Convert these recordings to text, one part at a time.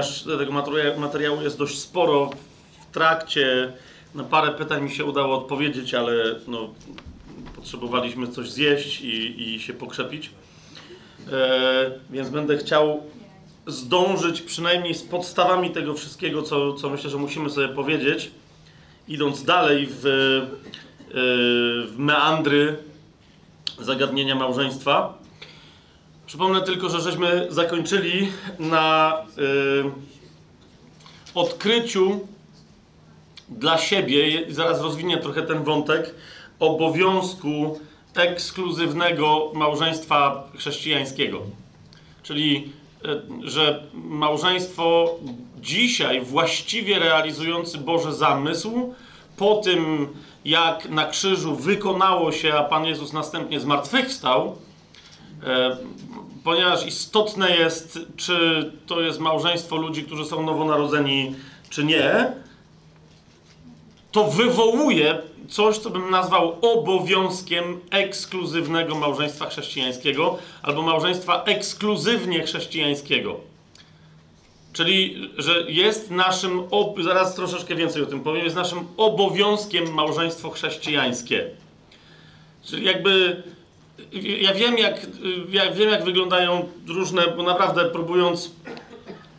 ponieważ tego materiału jest dość sporo w trakcie, na parę pytań mi się udało odpowiedzieć, ale no, potrzebowaliśmy coś zjeść i, i się pokrzepić. E, więc będę chciał zdążyć przynajmniej z podstawami tego wszystkiego, co, co myślę, że musimy sobie powiedzieć, idąc dalej w, e, w meandry zagadnienia małżeństwa. Przypomnę tylko, że żeśmy zakończyli na y, odkryciu dla siebie, zaraz rozwinię trochę ten wątek, obowiązku ekskluzywnego małżeństwa chrześcijańskiego. Czyli, y, że małżeństwo dzisiaj właściwie realizujący Boży zamysł, po tym jak na krzyżu wykonało się, a Pan Jezus następnie zmartwychwstał, ponieważ istotne jest, czy to jest małżeństwo ludzi, którzy są nowonarodzeni, czy nie, to wywołuje coś, co bym nazwał obowiązkiem ekskluzywnego małżeństwa chrześcijańskiego albo małżeństwa ekskluzywnie chrześcijańskiego. Czyli, że jest naszym, zaraz troszeczkę więcej o tym powiem, jest naszym obowiązkiem małżeństwo chrześcijańskie. Czyli jakby ja wiem, jak, ja wiem, jak wyglądają różne, bo naprawdę próbując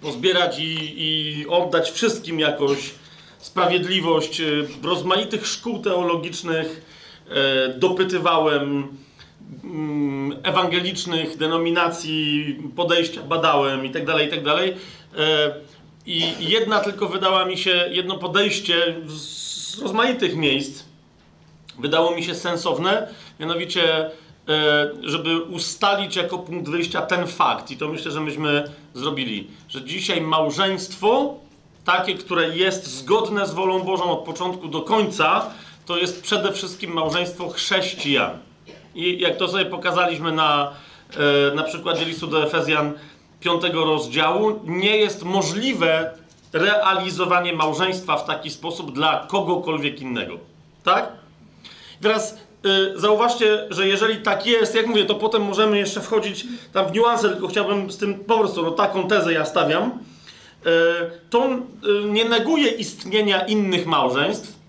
pozbierać i, i oddać wszystkim jakoś sprawiedliwość, e, rozmaitych szkół teologicznych e, dopytywałem, mm, ewangelicznych denominacji, podejścia badałem itd., tak itd. Tak e, I jedna tylko wydała mi się, jedno podejście z rozmaitych miejsc wydało mi się sensowne, mianowicie żeby ustalić jako punkt wyjścia ten fakt, i to myślę, że myśmy zrobili, że dzisiaj małżeństwo, takie, które jest zgodne z wolą Bożą od początku do końca, to jest przede wszystkim małżeństwo chrześcijan. I jak to sobie pokazaliśmy na, e, na przykładzie listu do Efezjan 5 rozdziału, nie jest możliwe realizowanie małżeństwa w taki sposób dla kogokolwiek innego. Tak? Teraz zauważcie, że jeżeli tak jest, jak mówię, to potem możemy jeszcze wchodzić tam w niuanse, tylko chciałbym z tym po prostu, no taką tezę ja stawiam. Y, to y, nie neguje istnienia innych małżeństw,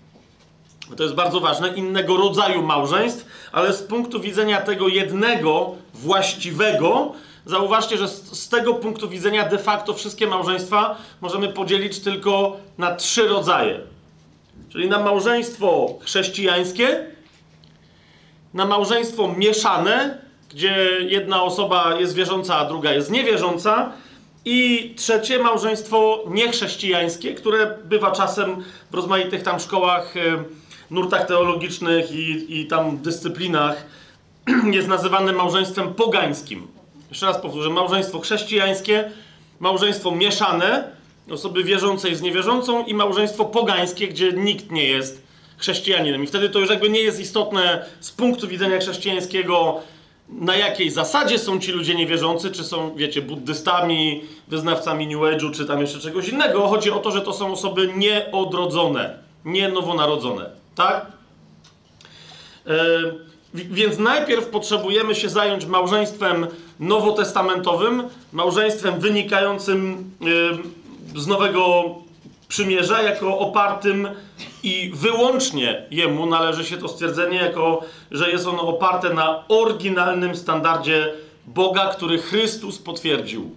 to jest bardzo ważne, innego rodzaju małżeństw, ale z punktu widzenia tego jednego, właściwego, zauważcie, że z tego punktu widzenia de facto wszystkie małżeństwa możemy podzielić tylko na trzy rodzaje. Czyli na małżeństwo chrześcijańskie, na małżeństwo mieszane, gdzie jedna osoba jest wierząca, a druga jest niewierząca. I trzecie małżeństwo niechrześcijańskie, które bywa czasem w rozmaitych tam szkołach, e, nurtach teologicznych i, i tam dyscyplinach, jest nazywane małżeństwem pogańskim. Jeszcze raz powtórzę, małżeństwo chrześcijańskie, małżeństwo mieszane, osoby wierzącej z niewierzącą i małżeństwo pogańskie, gdzie nikt nie jest chrześcijaninem. I wtedy to już jakby nie jest istotne z punktu widzenia chrześcijańskiego, na jakiej zasadzie są ci ludzie niewierzący, czy są, wiecie, buddystami, wyznawcami New Age'u, czy tam jeszcze czegoś innego. Chodzi o to, że to są osoby nieodrodzone, nie nowonarodzone. Tak? E, więc najpierw potrzebujemy się zająć małżeństwem nowotestamentowym, małżeństwem wynikającym e, z Nowego Przymierza, jako opartym i wyłącznie jemu należy się to stwierdzenie, jako że jest ono oparte na oryginalnym standardzie Boga, który Chrystus potwierdził.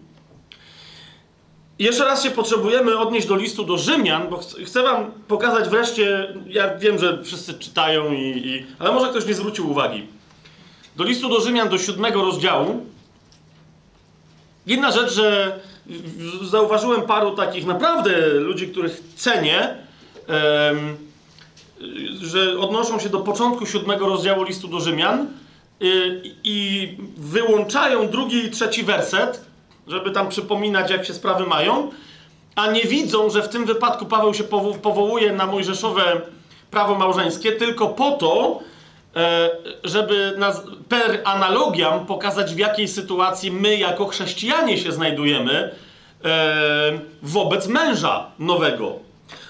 Jeszcze raz się potrzebujemy odnieść do listu do Rzymian, bo chcę wam pokazać wreszcie, ja wiem, że wszyscy czytają, i, i, ale może ktoś nie zwrócił uwagi. Do listu do Rzymian, do siódmego rozdziału. Jedna rzecz, że zauważyłem paru takich naprawdę ludzi, których cenię, że odnoszą się do początku siódmego rozdziału listu do Rzymian y, i wyłączają drugi i trzeci werset, żeby tam przypominać, jak się sprawy mają, a nie widzą, że w tym wypadku Paweł się powołuje na mojżeszowe prawo małżeńskie tylko po to, e, żeby per analogiam pokazać, w jakiej sytuacji my jako chrześcijanie się znajdujemy e, wobec męża nowego.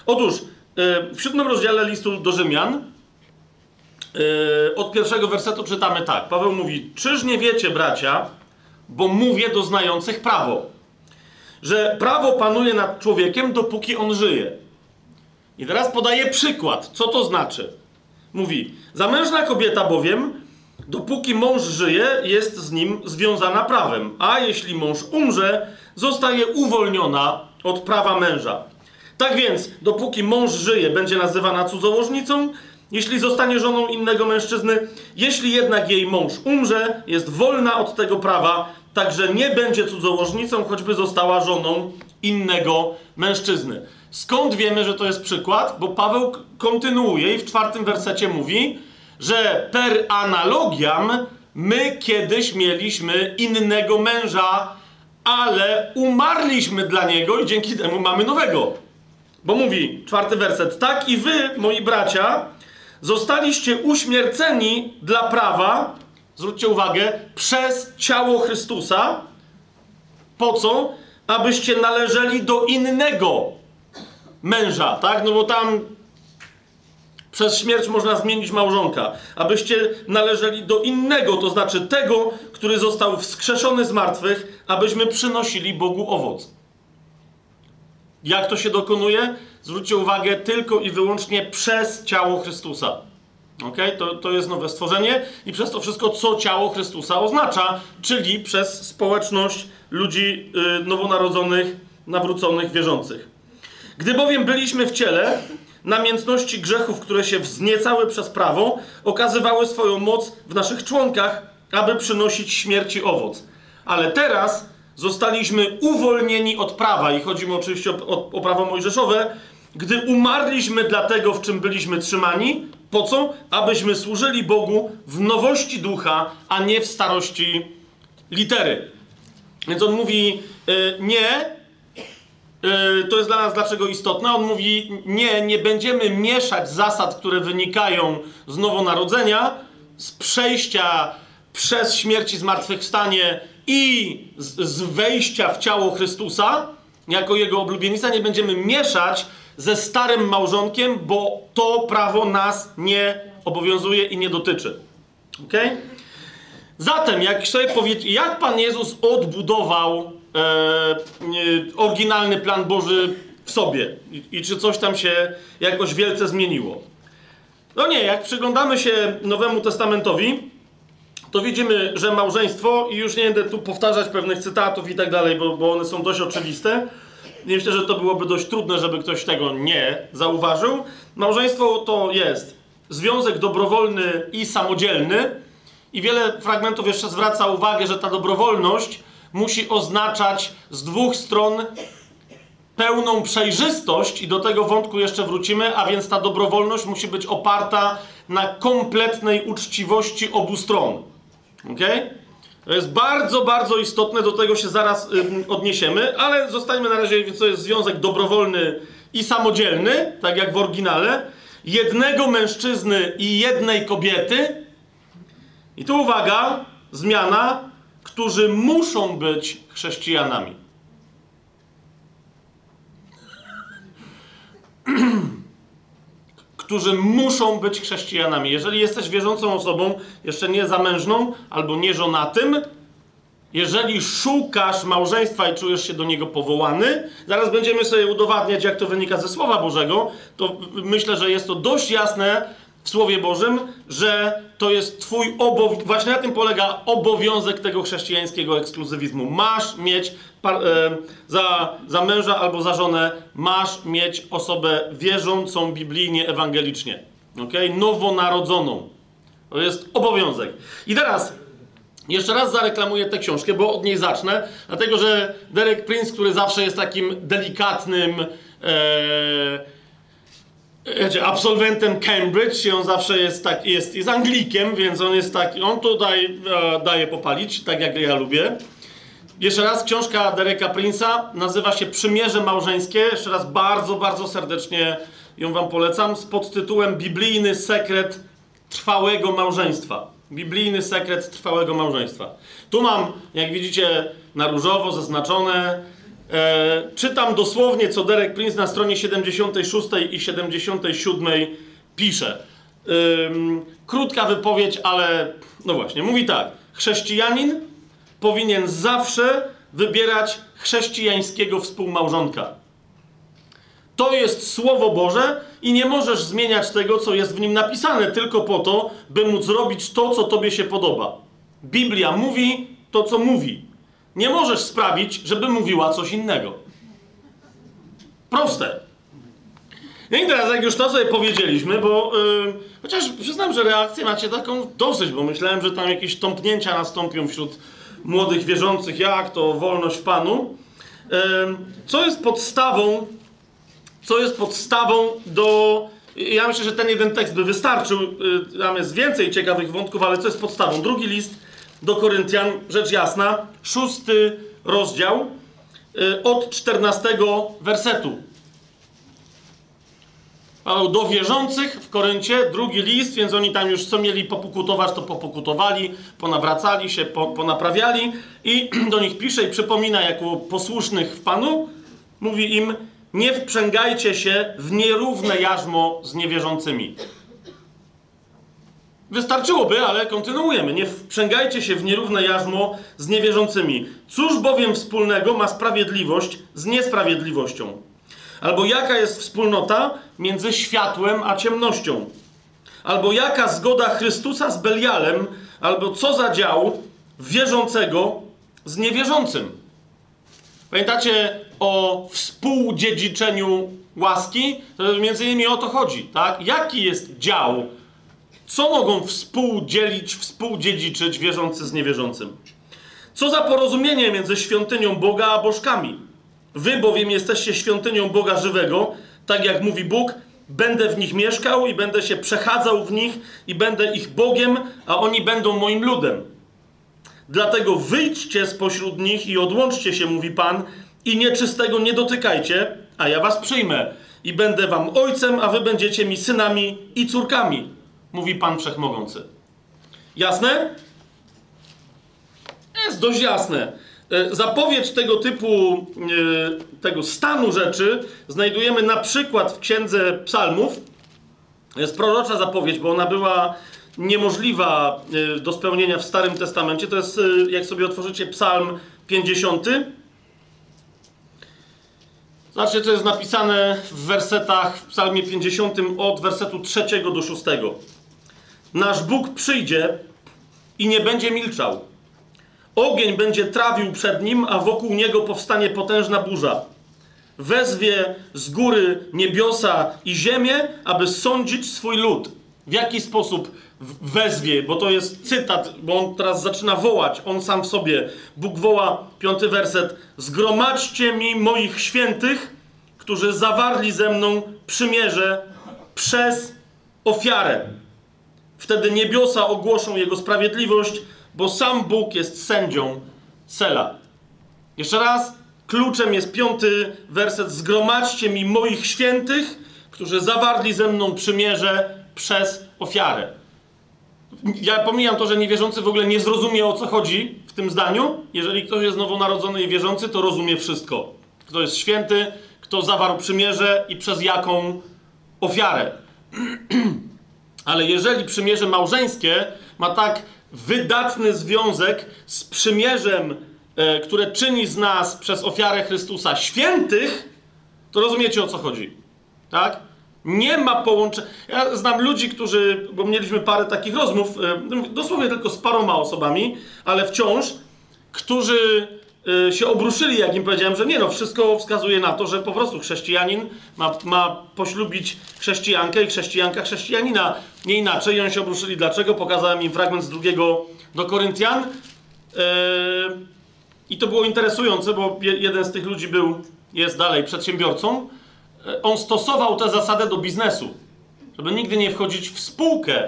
Otóż E, w siódmym rozdziale listu do Rzymian od pierwszego wersetu czytamy tak. Paweł mówi, czyż nie wiecie, bracia, bo mówię do znających prawo. Że prawo panuje nad człowiekiem, dopóki on żyje. I teraz podaję przykład. Co to znaczy? Mówi, zamężna kobieta bowiem, dopóki mąż żyje, jest z nim związana prawem, a jeśli mąż umrze, zostaje uwolniona od prawa męża. Tak więc, dopóki mąż żyje, będzie nazywana cudzołożnicą, jeśli zostanie żoną innego mężczyzny, jeśli jednak jej mąż umrze, jest wolna od tego prawa, także nie będzie cudzołożnicą, choćby została żoną innego mężczyzny. Skąd wiemy, że to jest przykład? Bo Paweł kontynuuje i w czwartym wersecie mówi, że per analogiam my kiedyś mieliśmy innego męża, ale umarliśmy dla niego i dzięki temu mamy nowego. Bo mówi, czwarty werset, tak i wy, moi bracia, zostaliście uśmierceni dla prawa, zwróćcie uwagę, przez ciało Chrystusa. Po co? Abyście należeli do innego męża, tak? No bo tam przez śmierć można zmienić małżonka. Abyście należeli do innego, to znaczy tego, który został wskrzeszony z martwych, abyśmy przynosili Bogu owoc. Jak to się dokonuje? Zwróćcie uwagę, tylko i wyłącznie przez ciało Chrystusa. Ok? To, to jest nowe stworzenie i przez to wszystko, co ciało Chrystusa oznacza, czyli przez społeczność ludzi yy, nowonarodzonych, nawróconych, wierzących. Gdy bowiem byliśmy w ciele, namiętności grzechów, które się wzniecały przez prawo, okazywały swoją moc w naszych członkach, aby przynosić śmierci owoc. Ale teraz zostaliśmy uwolnieni od prawa, i chodzi mi oczywiście o, o, o prawo mojżeszowe, gdy umarliśmy dla tego, w czym byliśmy trzymani. Po co? Abyśmy służyli Bogu w nowości ducha, a nie w starości litery. Więc on mówi, yy, nie, to jest dla nas dlaczego istotne. On mówi, nie, nie będziemy mieszać zasad, które wynikają z nowonarodzenia, z przejścia przez śmierć i zmartwychwstanie i z, z wejścia w ciało Chrystusa, jako jego oblubienica, nie będziemy mieszać ze starym małżonkiem, bo to prawo nas nie obowiązuje i nie dotyczy. Ok? Zatem, jak sobie powiedzieć, jak Pan Jezus odbudował oryginalny plan Boży w sobie I, i czy coś tam się jakoś wielce zmieniło? No nie, jak przyglądamy się Nowemu Testamentowi, to widzimy, że małżeństwo, i już nie będę tu powtarzać pewnych cytatów i tak dalej, bo, bo one są dość oczywiste. Myślę, że to byłoby dość trudne, żeby ktoś tego nie zauważył. Małżeństwo to jest związek dobrowolny i samodzielny, i wiele fragmentów jeszcze zwraca uwagę, że ta dobrowolność musi oznaczać z dwóch stron pełną przejrzystość, i do tego wątku jeszcze wrócimy, a więc ta dobrowolność musi być oparta na kompletnej uczciwości obu stron. Ok? To jest bardzo, bardzo istotne, do tego się zaraz odniesiemy, ale zostańmy na razie, co jest związek dobrowolny i samodzielny, tak jak w oryginale, jednego mężczyzny i jednej kobiety. I tu uwaga, zmiana, którzy muszą być chrześcijanami. którzy muszą być chrześcijanami. Jeżeli jesteś wierzącą osobą, jeszcze nie zamężną albo nie żonatym, jeżeli szukasz małżeństwa i czujesz się do niego powołany, zaraz będziemy sobie udowadniać, jak to wynika ze Słowa Bożego, to myślę, że jest to dość jasne w Słowie Bożym, że to jest Twój obowiązek, właśnie na tym polega obowiązek tego chrześcijańskiego ekskluzywizmu. Masz mieć e, za, za męża albo za żonę, masz mieć osobę wierzącą biblijnie, ewangelicznie. Okay? Nowonarodzoną. To jest obowiązek. I teraz jeszcze raz zareklamuję tę książkę, bo od niej zacznę, dlatego że Derek Prince, który zawsze jest takim delikatnym. E, Wiecie, absolwentem Cambridge i on zawsze jest tak, jest, jest Anglikiem, więc on jest taki, on tutaj e, daje popalić, tak jak ja lubię. Jeszcze raz, książka Dereka Prince'a nazywa się Przymierze Małżeńskie. Jeszcze raz bardzo, bardzo serdecznie ją wam polecam z podtytułem Biblijny sekret trwałego małżeństwa. Biblijny sekret trwałego małżeństwa. Tu mam, jak widzicie, na różowo zaznaczone E, czytam dosłownie, co Derek Prince na stronie 76 i 77 pisze. Ym, krótka wypowiedź, ale no właśnie, mówi tak. Chrześcijanin powinien zawsze wybierać chrześcijańskiego współmałżonka. To jest Słowo Boże i nie możesz zmieniać tego, co jest w nim napisane, tylko po to, by móc zrobić to, co tobie się podoba. Biblia mówi to, co mówi. Nie możesz sprawić, żeby mówiła coś innego. Proste. No i teraz, jak już to sobie powiedzieliśmy, bo yy, chociaż przyznam, że reakcję macie taką dosyć, bo myślałem, że tam jakieś tąpnięcia nastąpią wśród młodych wierzących, jak to wolność w Panu. Yy, co jest podstawą, co jest podstawą do. Ja myślę, że ten jeden tekst by wystarczył. Yy, tam jest więcej ciekawych wątków, ale co jest podstawą? Drugi list do Koryntian, rzecz jasna, szósty rozdział, yy, od czternastego wersetu. Paweł do wierzących w Koryncie, drugi list, więc oni tam już co mieli popukutować, to popokutowali, ponawracali się, po, ponaprawiali i do nich pisze i przypomina jako posłusznych w Panu, mówi im, nie wprzęgajcie się w nierówne jarzmo z niewierzącymi. Wystarczyłoby, ale kontynuujemy. Nie wprzęgajcie się w nierówne jarzmo z niewierzącymi. Cóż bowiem wspólnego ma sprawiedliwość z niesprawiedliwością? Albo jaka jest wspólnota między światłem a ciemnością? Albo jaka zgoda Chrystusa z Belialem? Albo co za dział wierzącego z niewierzącym? Pamiętacie o współdziedziczeniu łaski? Między innymi o to chodzi, tak? Jaki jest dział? Co mogą współdzielić, współdziedziczyć wierzący z niewierzącym? Co za porozumienie między świątynią Boga a bożkami? Wy bowiem jesteście świątynią Boga żywego, tak jak mówi Bóg, będę w nich mieszkał i będę się przechadzał w nich i będę ich Bogiem, a oni będą moim ludem. Dlatego wyjdźcie spośród nich i odłączcie się, mówi Pan, i nieczystego nie dotykajcie, a ja was przyjmę i będę wam ojcem, a wy będziecie mi synami i córkami, mówi Pan Wszechmogący. Jasne? Jest dość jasne. E, zapowiedź tego typu, e, tego stanu rzeczy znajdujemy na przykład w Księdze Psalmów. Jest prorocza zapowiedź, bo ona była niemożliwa e, do spełnienia w Starym Testamencie. To jest, jak sobie otworzycie Psalm 50. Zobaczcie, co jest napisane w wersetach w Psalmie 50 od wersetu 3 do 6. Nasz Bóg przyjdzie i nie będzie milczał Ogień będzie trawił przed nim, a wokół niego powstanie potężna burza. Wezwie z góry niebiosa i ziemię, aby sądzić swój lud. W jaki sposób wezwie? Bo to jest cytat, bo on teraz zaczyna wołać, on sam w sobie. Bóg woła, piąty werset. Zgromadźcie mi moich świętych, którzy zawarli ze mną przymierze przez ofiarę. Wtedy niebiosa ogłoszą jego sprawiedliwość, bo sam Bóg jest sędzią Sela. Jeszcze raz, kluczem jest piąty werset. Zgromadźcie mi moich świętych, którzy zawarli ze mną przymierze przez ofiarę. Ja pomijam to, że niewierzący w ogóle nie zrozumie o co chodzi w tym zdaniu. Jeżeli ktoś jest nowonarodzony i wierzący, to rozumie wszystko. Kto jest święty, kto zawarł przymierze i przez jaką ofiarę. Ale jeżeli przymierze małżeńskie ma tak wydatny związek z przymierzem, e, które czyni z nas przez ofiarę Chrystusa świętych, to rozumiecie o co chodzi. Tak? Nie ma połączenia. Ja znam ludzi, którzy, bo mieliśmy parę takich rozmów, e, dosłownie tylko z paroma osobami, ale wciąż, którzy Y, się obruszyli, jak im powiedziałem, że nie no, wszystko wskazuje na to, że po prostu chrześcijanin ma, ma poślubić chrześcijankę i chrześcijanka chrześcijanina. Nie inaczej. I oni się obruszyli. Dlaczego? Pokazałem im fragment z drugiego do Koryntian. Yy, I to było interesujące, bo jeden z tych ludzi był, jest dalej przedsiębiorcą. Yy, on stosował tę zasadę do biznesu, żeby nigdy nie wchodzić w spółkę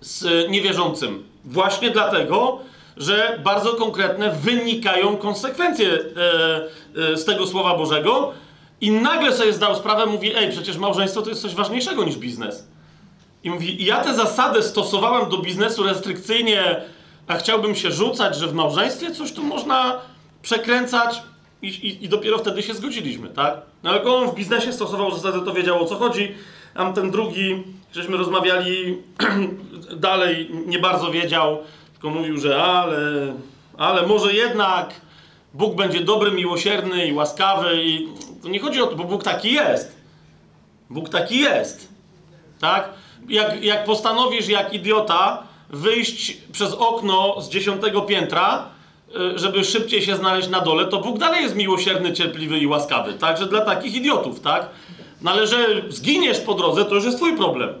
z niewierzącym. Właśnie dlatego, że bardzo konkretne wynikają konsekwencje e, e, z tego Słowa Bożego i nagle sobie zdał sprawę, mówi, ej, przecież małżeństwo to jest coś ważniejszego niż biznes. I mówi, ja tę zasadę stosowałem do biznesu restrykcyjnie, a chciałbym się rzucać, że w małżeństwie coś tu można przekręcać i, i, i dopiero wtedy się zgodziliśmy, tak? No ale on w biznesie stosował zasadę, to wiedział o co chodzi, a ten drugi, żeśmy rozmawiali dalej, nie bardzo wiedział, tylko mówił, że ale, ale może jednak Bóg będzie dobry, miłosierny i łaskawy i to nie chodzi o to, bo Bóg taki jest. Bóg taki jest. Tak? Jak, jak postanowisz, jak idiota, wyjść przez okno z dziesiątego piętra, y, żeby szybciej się znaleźć na dole, to Bóg dalej jest miłosierny, cierpliwy i łaskawy. Także dla takich idiotów, tak? No ale że zginiesz po drodze, to już jest twój problem,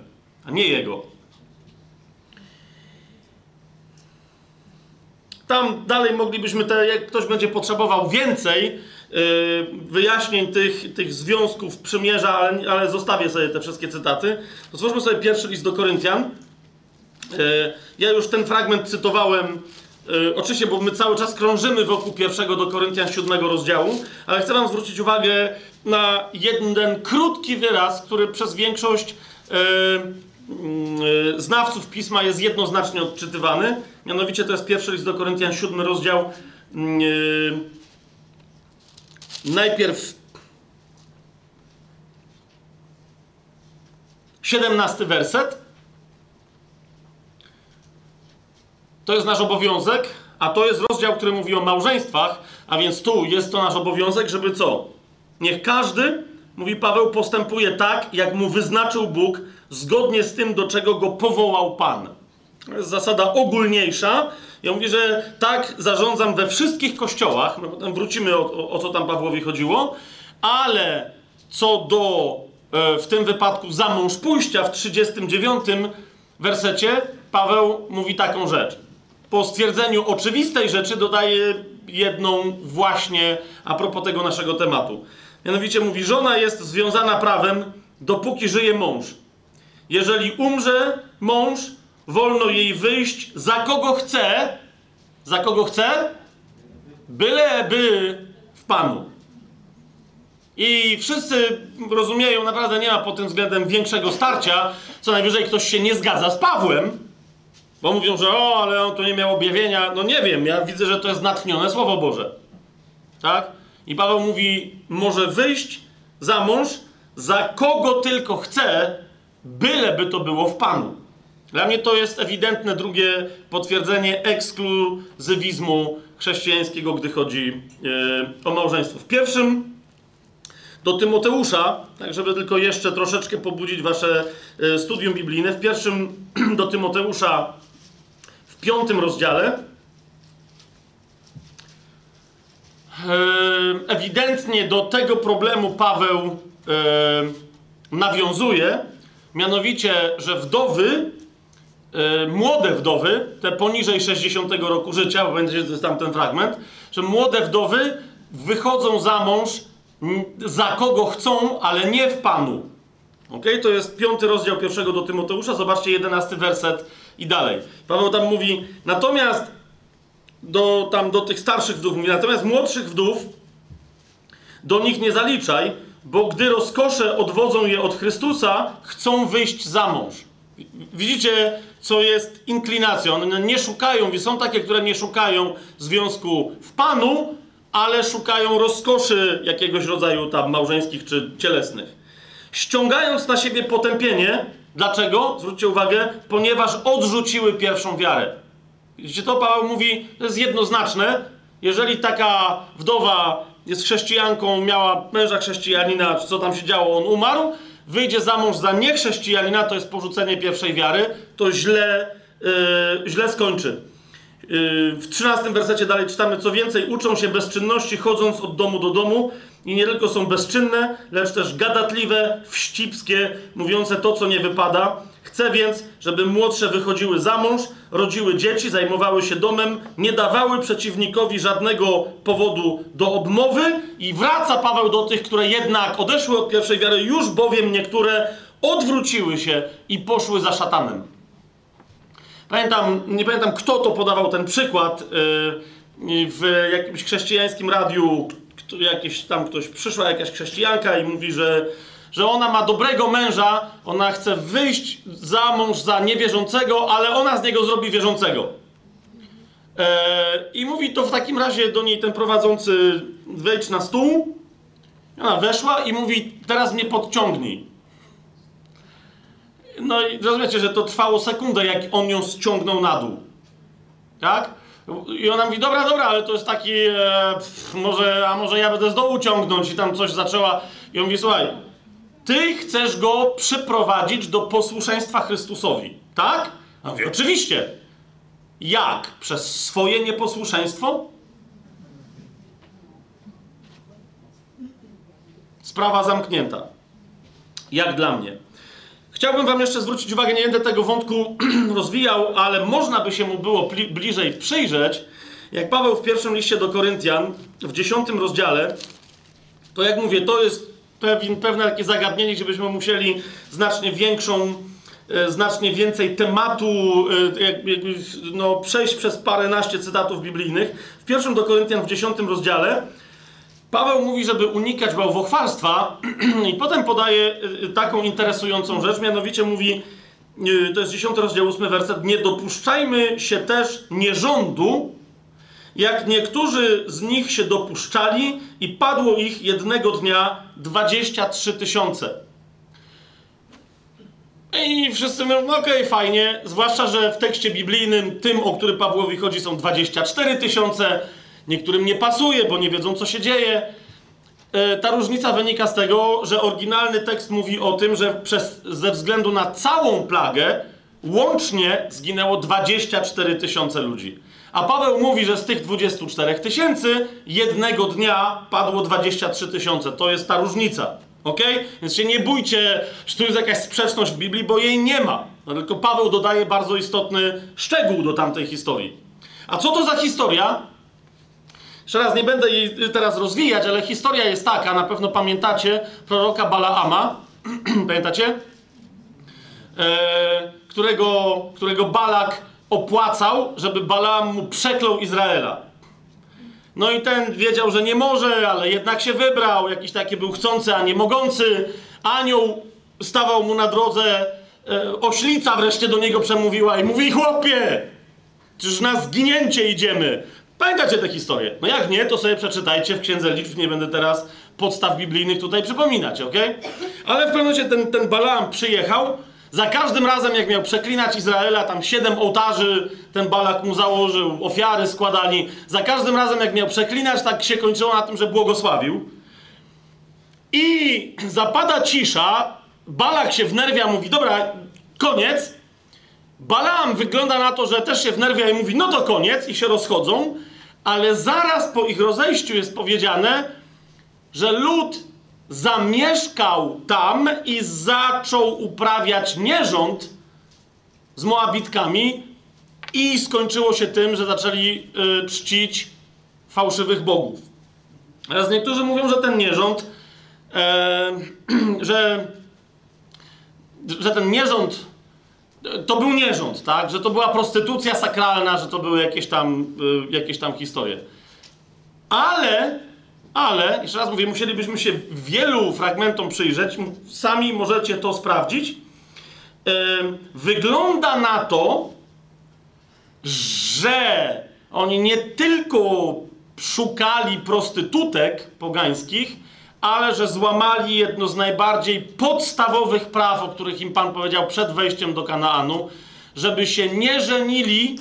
a nie jego. Tam dalej moglibyśmy, te, jak ktoś będzie potrzebował więcej wyjaśnień tych, tych związków przymierza, ale, ale zostawię sobie te wszystkie cytaty. Otwórzmy sobie pierwszy list do Koryntian. Yy, ja już ten fragment cytowałem, yy, oczywiście, bo my cały czas krążymy wokół pierwszego do Koryntian siódmego rozdziału, ale chcę wam zwrócić uwagę na jeden krótki wyraz, który przez większość znawców pisma jest jednoznacznie odczytywany. Mianowicie to jest pierwszy list do Koryntian, siódmy rozdział. Yy, najpierw 17 werset. To jest nasz obowiązek, a to jest rozdział, który mówi o małżeństwach, a więc tu jest to nasz obowiązek, żeby co? Niech każdy, mówi Paweł, postępuje tak, jak mu wyznaczył Bóg, zgodnie z tym, do czego go powołał Pan. To jest zasada ogólniejsza. Ja mówię, że tak zarządzam we wszystkich kościołach, no wrócimy o, o, o co tam Pawłowi chodziło, ale co do e, w tym wypadku za mąż pójścia w 39 wersecie, Paweł mówi taką rzecz. Po stwierdzeniu oczywistej rzeczy dodaje jedną właśnie a propos tego naszego tematu. Mianowicie mówi, żona jest związana prawem, dopóki żyje mąż. Jeżeli umrze mąż, wolno jej wyjść za kogo chce, za kogo chce, byleby w Panu. I wszyscy rozumieją, naprawdę nie ma pod tym względem większego starcia, co najwyżej ktoś się nie zgadza z Pawłem, bo mówią, że o, ale on tu nie miał objawienia. No nie wiem, ja widzę, że to jest natchnione Słowo Boże. Tak? I Paweł mówi, może wyjść za mąż, za kogo tylko chce, byleby to było w Panu. Dla mnie to jest ewidentne drugie potwierdzenie ekskluzywizmu chrześcijańskiego, gdy chodzi e, o małżeństwo. W pierwszym do Tymoteusza, tak żeby tylko jeszcze troszeczkę pobudzić wasze e, studium biblijne, w pierwszym do Tymoteusza w piątym rozdziale e, ewidentnie do tego problemu Paweł nawiązuje, mianowicie, że wdowy Yy, młode wdowy, te poniżej 60 roku życia, bo będzie tam ten fragment, że młode wdowy wychodzą za mąż za kogo chcą, ale nie w Panu. Ok? To jest piąty rozdział pierwszego do Tymoteusza. Zobaczcie, jedenasty werset i dalej. Paweł tam mówi, natomiast do, tam do tych starszych wdów mówi, natomiast młodszych wdów do nich nie zaliczaj, bo gdy rozkosze odwodzą je od Chrystusa, chcą wyjść za mąż. Widzicie, co jest inklinacją. One nie szukają, są takie, które nie szukają związku w Panu, ale szukają rozkoszy jakiegoś rodzaju tam małżeńskich czy cielesnych. Ściągając na siebie potępienie, dlaczego? Zwróćcie uwagę, ponieważ odrzuciły pierwszą wiarę. Widzicie to? Paweł mówi, to jest jednoznaczne. Jeżeli taka wdowa jest chrześcijanką, miała męża chrześcijanina, czy co tam się działo, on umarł, wyjdzie za mąż za niechrześcijanina, to jest porzucenie pierwszej wiary, to źle, yy, źle skończy. Yy, w 13 wersecie dalej czytamy, co więcej, uczą się bezczynności, chodząc od domu do domu i nie tylko są bezczynne, lecz też gadatliwe, wścibskie, mówiące to, co nie wypada. Chcę więc, żeby młodsze wychodziły za mąż, rodziły dzieci, zajmowały się domem, nie dawały przeciwnikowi żadnego powodu do obmowy i wraca Paweł do tych, które jednak odeszły od pierwszej wiary, już bowiem niektóre odwróciły się i poszły za szatanem. Pamiętam, nie pamiętam kto to podawał ten przykład yy, w jakimś chrześcijańskim radiu, jakiś tam ktoś, przyszła jakaś chrześcijanka i mówi, że że ona ma dobrego męża, ona chce wyjść za mąż za niewierzącego, ale ona z niego zrobi wierzącego. Eee, I mówi to w takim razie do niej ten prowadzący wejdź na stół. Ona weszła i mówi, teraz mnie podciągnij. No i rozumiecie, że to trwało sekundę, jak on ją ściągnął na dół. Tak? I ona mówi, dobra, dobra, ale to jest taki, e, pff, może, a może ja będę z dołu ciągnąć i tam coś zaczęła. I on mówi, słuchaj, ty chcesz go przyprowadzić do posłuszeństwa Chrystusowi, tak? A mówi, oczywiście. Jak? Przez swoje nieposłuszeństwo? Sprawa zamknięta. Jak dla mnie. Chciałbym Wam jeszcze zwrócić uwagę, nie będę tego wątku rozwijał, ale można by się mu było bliżej przyjrzeć, jak Paweł w pierwszym liście do Koryntian, w dziesiątym rozdziale, to jak mówię, to jest pewne takie zagadnienie, gdzie byśmy musieli znacznie większą, e, znacznie więcej tematu, e, no, przejść przez paręnaście cytatów biblijnych. W pierwszym do Koryntian, w dziesiątym rozdziale, Paweł mówi, żeby unikać bałwochwalstwa i potem podaje y, taką interesującą rzecz, mianowicie mówi, to jest 10 rozdział 8 werset, nie dopuszczajmy się też nierządu, jak niektórzy z nich się dopuszczali i padło ich jednego dnia 23 tysiące. I wszyscy mówią, no okej, okay, fajnie, zwłaszcza, że w tekście biblijnym, tym, o który Pawłowi chodzi, są 24 tysiące, Niektórym nie pasuje, bo nie wiedzą, co się dzieje. E, ta różnica wynika z tego, że oryginalny tekst mówi o tym, że przez, ze względu na całą plagę łącznie zginęło 24 tysiące ludzi. A Paweł mówi, że z tych 24 tysięcy jednego dnia padło 23 tysiące. To jest ta różnica. Ok? Więc się nie bójcie, że tu jest jakaś sprzeczność w Biblii, bo jej nie ma. No, tylko Paweł dodaje bardzo istotny szczegół do tamtej historii. A co to za historia? Jeszcze raz, nie będę jej teraz rozwijać, ale historia jest taka, na pewno pamiętacie proroka Balaama, pamiętacie? E, którego, którego Balak opłacał, żeby Balaam mu przeklął Izraela. No i ten wiedział, że nie może, ale jednak się wybrał. Jakiś taki był chcący, a nie mogący. Anioł stawał mu na drodze. E, oślica wreszcie do niego przemówiła i mówi: Chłopie, czyż na zginięcie idziemy? Pamiętacie tę historię? No jak nie, to sobie przeczytajcie w Księdze Liczb, nie będę teraz podstaw biblijnych tutaj przypominać, ok? Ale w pewnym momencie ten, ten Balaam przyjechał, za każdym razem jak miał przeklinać Izraela, tam siedem ołtarzy ten Balak mu założył, ofiary składali, za każdym razem jak miał przeklinać, tak się kończyło na tym, że błogosławił. I zapada cisza, Balak się wnerwia, mówi, dobra, koniec, Balaam wygląda na to, że też się wnerwia i mówi, no to koniec, i się rozchodzą. Ale zaraz po ich rozejściu jest powiedziane, że lud zamieszkał tam i zaczął uprawiać nierząd z Moabitkami i skończyło się tym, że zaczęli y, czcić fałszywych bogów. Teraz niektórzy mówią, że ten nierząd, e, że, że ten nierząd to był nierząd, tak? Że to była prostytucja sakralna, że to były jakieś tam, y, jakieś tam historie. Ale, ale, jeszcze raz mówię, musielibyśmy się wielu fragmentom przyjrzeć, sami możecie to sprawdzić. Wygląda na to, że oni nie tylko szukali prostytutek pogańskich, ale że złamali jedno z najbardziej podstawowych praw, o których im Pan powiedział przed wejściem do Kanaanu, żeby się nie żenili,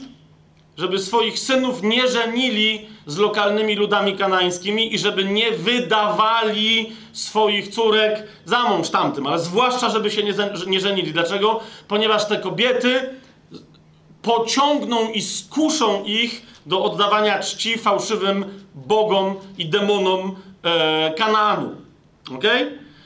żeby swoich synów nie żenili z lokalnymi ludami kanańskimi i żeby nie wydawali swoich córek za mąż tamtym, ale zwłaszcza, żeby się nie, nie żenili. Dlaczego? Ponieważ te kobiety pociągną i skuszą ich do oddawania czci fałszywym bogom i demonom e, Kanaanu. Ok?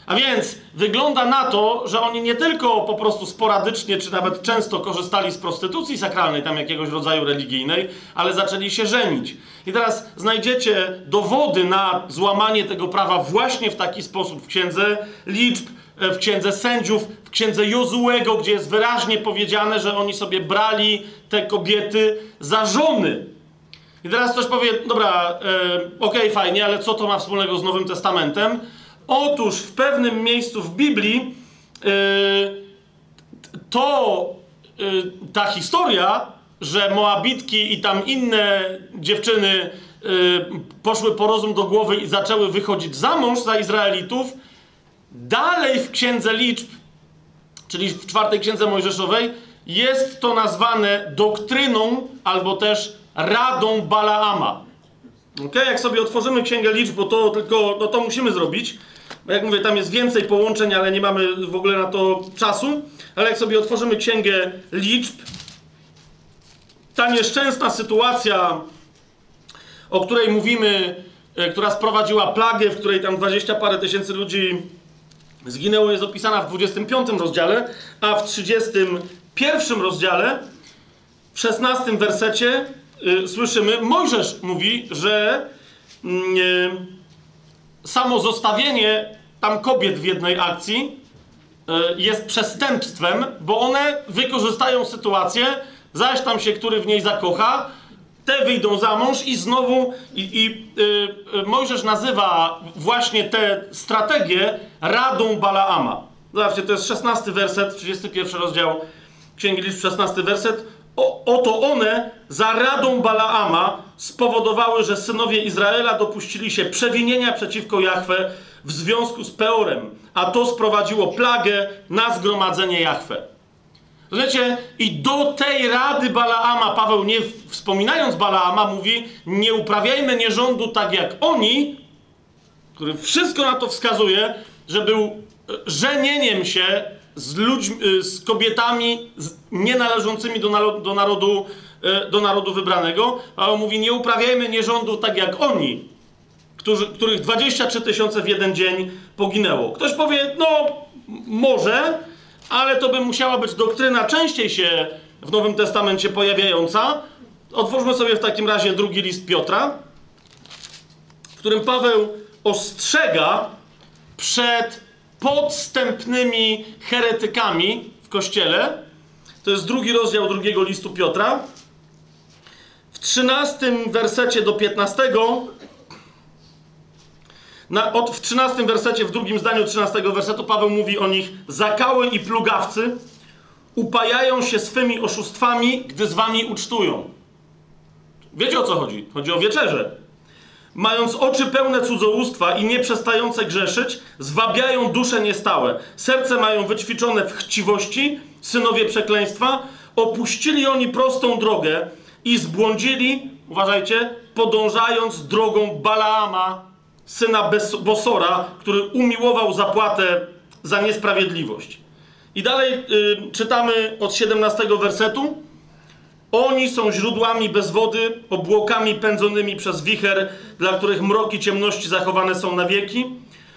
A więc wygląda na to, że oni nie tylko po prostu sporadycznie, czy nawet często korzystali z prostytucji sakralnej, tam jakiegoś rodzaju religijnej, ale zaczęli się żenić. I teraz znajdziecie dowody na złamanie tego prawa właśnie w taki sposób w księdze liczb, e, w księdze sędziów, w księdze Jozułego, gdzie jest wyraźnie powiedziane, że oni sobie brali te kobiety za żony. I teraz ktoś powie, dobra, e, okej, okay, fajnie, ale co to ma wspólnego z Nowym Testamentem? Otóż w pewnym miejscu w Biblii e, to e, ta historia, że Moabitki i tam inne dziewczyny e, poszły po rozum do głowy i zaczęły wychodzić za mąż za Izraelitów, dalej w Księdze Liczb, czyli w czwartej Księdze Mojżeszowej, jest to nazwane doktryną albo też radą Balaama. Ok, jak sobie otworzymy księgę liczb, bo to tylko, no to musimy zrobić. Jak mówię, tam jest więcej połączeń, ale nie mamy w ogóle na to czasu. Ale jak sobie otworzymy księgę liczb, ta nieszczęsna sytuacja, o której mówimy, e, która sprowadziła plagę, w której tam 20 parę tysięcy ludzi zginęło, jest opisana w 25 rozdziale, a w 31 rozdziale, w 16 wersecie, yy, słyszymy, Mojżesz mówi, że yy, samo zostawienie tam kobiet w jednej akcji yy, jest przestępstwem, bo one wykorzystają sytuację, zaś tam się który w niej zakocha, te wyjdą za mąż i znowu i, i yy, Mojżesz nazywa właśnie tę strategię radą Balaama. Zobaczcie, to jest 16 werset, 31 rozdział Księgi Liczb, 16 werset. O, oto one za radą Balaama spowodowały, że synowie Izraela dopuścili się przewinienia przeciwko Jahwe w związku z Peorem, a to sprowadziło plagę na zgromadzenie Jahwe. Rozumiecie? I do tej rady Balaama, Paweł nie wspominając Balaama, mówi: Nie uprawiajmy nierządu tak jak oni, który wszystko na to wskazuje, że był e, żenieniem się z ludźmi, e, z kobietami nienależącymi do, narodu, do, narodu, e, do narodu wybranego. Paweł mówi: Nie uprawiajmy nierządu tak jak oni, którzy, których 23 tysiące w jeden dzień poginęło. Ktoś powie: No, może ale to by musiała być doktryna częściej się w Nowym Testamencie pojawiająca. Otwórzmy sobie w takim razie drugi list Piotra, w którym Paweł ostrzega przed podstępnymi heretykami w kościele. To jest drugi rozdział drugiego listu Piotra. W trzynastym wersecie do piętnastego na, od, w 13 wersecie, w drugim zdaniu 13 wersetu Paweł mówi o nich zakały i plugawcy upajają się swymi oszustwami, gdy z wami ucztują. Wiecie o co chodzi? Chodzi o wieczerze. Mając oczy pełne cudzołóstwa i nieprzestające grzeszyć, zwabiają dusze niestałe. Serce mają wyćwiczone w chciwości, synowie przekleństwa. Opuścili oni prostą drogę i zbłądzili, uważajcie, podążając drogą Balaama, syna Bosora, który umiłował zapłatę za niesprawiedliwość. I dalej y, czytamy od 17 wersetu. Oni są źródłami bez wody, obłokami pędzonymi przez wicher, dla których mroki ciemności zachowane są na wieki.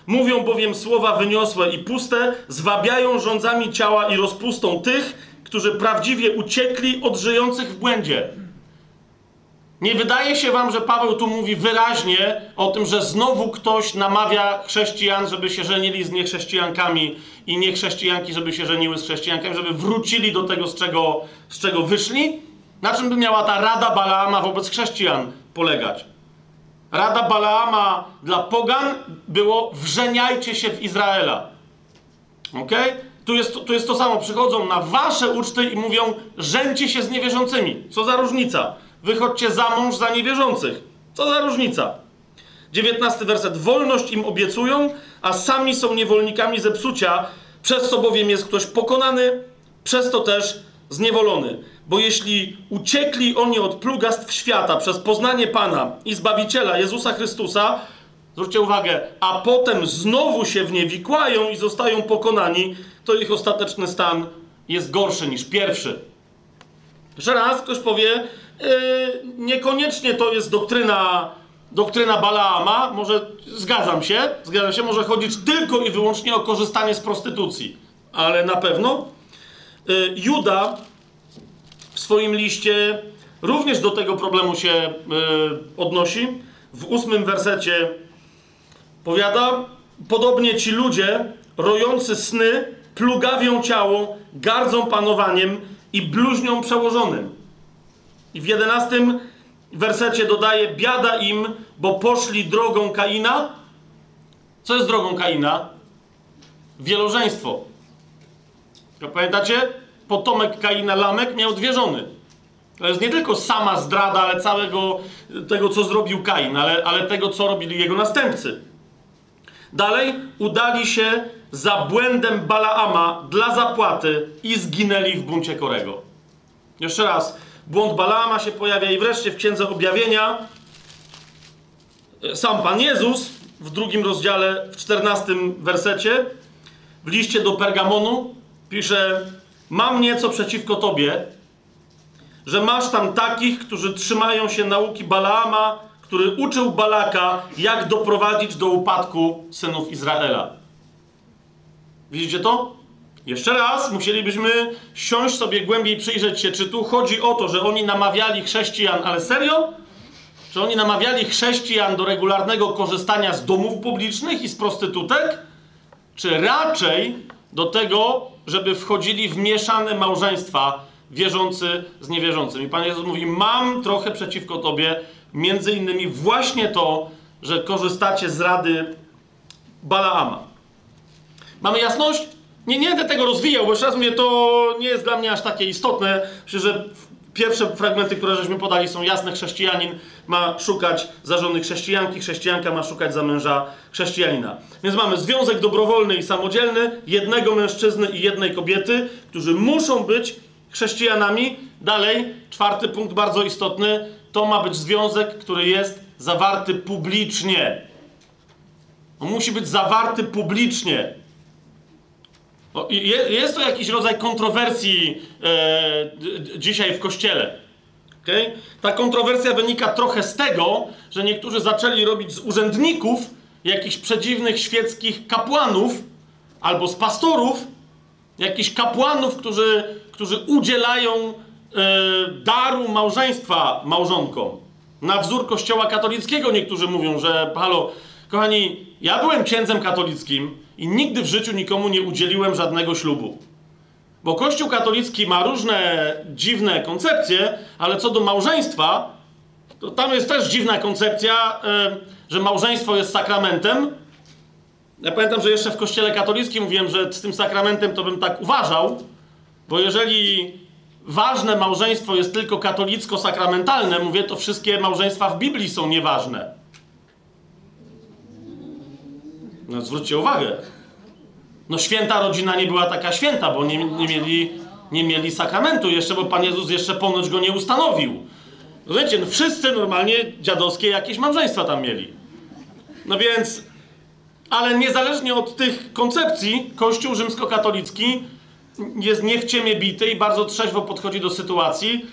Mówią bowiem słowa wyniosłe i puste, zwabiają rządzami ciała i rozpustą tych, którzy prawdziwie uciekli od żyjących w błędzie. Nie wydaje się wam, że Paweł tu mówi wyraźnie o tym, że znowu ktoś namawia chrześcijan, żeby się żenili z niechrześcijankami i niechrześcijanki, żeby się żeniły z chrześcijankami, żeby wrócili do tego, z czego, z czego wyszli? Na czym by miała ta rada Balaama wobec chrześcijan polegać? Rada Balaama dla pogan było wrzeniajcie się w Izraela. Ok? Tu jest, tu jest to samo. Przychodzą na wasze uczty i mówią żeńcie się z niewierzącymi. Co za różnica? wychodźcie za mąż za niewierzących. Co za różnica? 19 werset. Wolność im obiecują, a sami są niewolnikami zepsucia, przez co bowiem jest ktoś pokonany, przez to też zniewolony. Bo jeśli uciekli oni od plugastw świata przez poznanie Pana i Zbawiciela Jezusa Chrystusa, zwróćcie uwagę, a potem znowu się w nie wikłają i zostają pokonani, to ich ostateczny stan jest gorszy niż pierwszy. Jeszcze raz ktoś powie, Yy, niekoniecznie to jest doktryna, doktryna Balaama. Może zgadzam się, zgadzam się, może chodzić tylko i wyłącznie o korzystanie z prostytucji, ale na pewno Juda w swoim liście również do tego problemu się yy, odnosi. W ósmym wersecie powiada: Podobnie ci ludzie, rojący sny, plugawią ciało, gardzą panowaniem i bluźnią przełożonym. I w jedenastym wersecie dodaje: Biada im, bo poszli drogą Kaina. Co jest drogą Kaina? Wielożeństwo. Pamiętacie? Potomek Kaina, Lamek, miał dwie żony. To jest nie tylko sama zdrada, ale całego tego, co zrobił Kain, ale, ale tego, co robili jego następcy. Dalej udali się za błędem Balaama dla zapłaty i zginęli w buncie Korego. Jeszcze raz. błąd Balaama się pojawia i wreszcie w Księdze Objawienia sam Pan Jezus w drugim rozdziale, w czternastym wersecie, w liście do Pergamonu pisze mam nieco przeciwko Tobie, że masz tam takich, którzy trzymają się nauki Balaama, który uczył Balaka, jak doprowadzić do upadku synów Izraela. Widzicie to? Jeszcze raz musielibyśmy siąść sobie głębiej, przyjrzeć się, czy tu chodzi o to, że oni namawiali chrześcijan, ale serio? Czy oni namawiali chrześcijan do regularnego korzystania z domów publicznych i z prostytutek? Czy raczej do tego, żeby wchodzili w mieszane małżeństwa wierzący z niewierzącym? I Pan Jezus mówi: Mam trochę przeciwko Tobie, między innymi właśnie to, że korzystacie z rady Balaama. Mamy jasność? Nie, nie będę tego rozwijał, bo jeszcze raz mówię, to nie jest dla mnie aż takie istotne. Myślę, że pierwsze fragmenty, które żeśmy podali, są jasne. Chrześcijanin ma szukać za żony chrześcijanki, chrześcijanka ma szukać za męża chrześcijanina. Więc mamy związek dobrowolny i samodzielny jednego mężczyzny i jednej kobiety, którzy muszą być chrześcijanami. Dalej, czwarty punkt bardzo istotny, to ma być związek, który jest zawarty publicznie. On musi być zawarty publicznie. No, jest to jakiś rodzaj kontrowersji e, dzisiaj w kościele. Okay? Ta kontrowersja wynika trochę z tego, że niektórzy zaczęli robić z urzędników jakichś przedziwnych świeckich kapłanów albo z pastorów jakichś kapłanów, którzy, którzy udzielają e, daru małżeństwa małżonkom. Na wzór kościoła katolickiego niektórzy mówią, że halo, kochani, ja byłem księdzem katolickim, i nigdy w życiu nikomu nie udzieliłem żadnego ślubu. Bo Kościół katolicki ma różne dziwne koncepcje, ale co do małżeństwa, to tam jest też dziwna koncepcja, że małżeństwo jest sakramentem. Ja pamiętam, że jeszcze w Kościele katolickim mówiłem, że z tym sakramentem to bym tak uważał, bo jeżeli ważne małżeństwo jest tylko katolicko-sakramentalne, mówię, to wszystkie małżeństwa w Biblii są nieważne. No zwróćcie uwagę. No święta rodzina nie była taka święta, bo nie, nie, mieli, nie mieli sakramentu jeszcze, bo Pan Jezus jeszcze ponoć go nie ustanowił. No wiecie, no wszyscy normalnie dziadowskie jakieś małżeństwa tam mieli. No więc, ale niezależnie od tych koncepcji, Kościół rzymskokatolicki jest nie w ciemię bity i bardzo trzeźwo podchodzi do sytuacji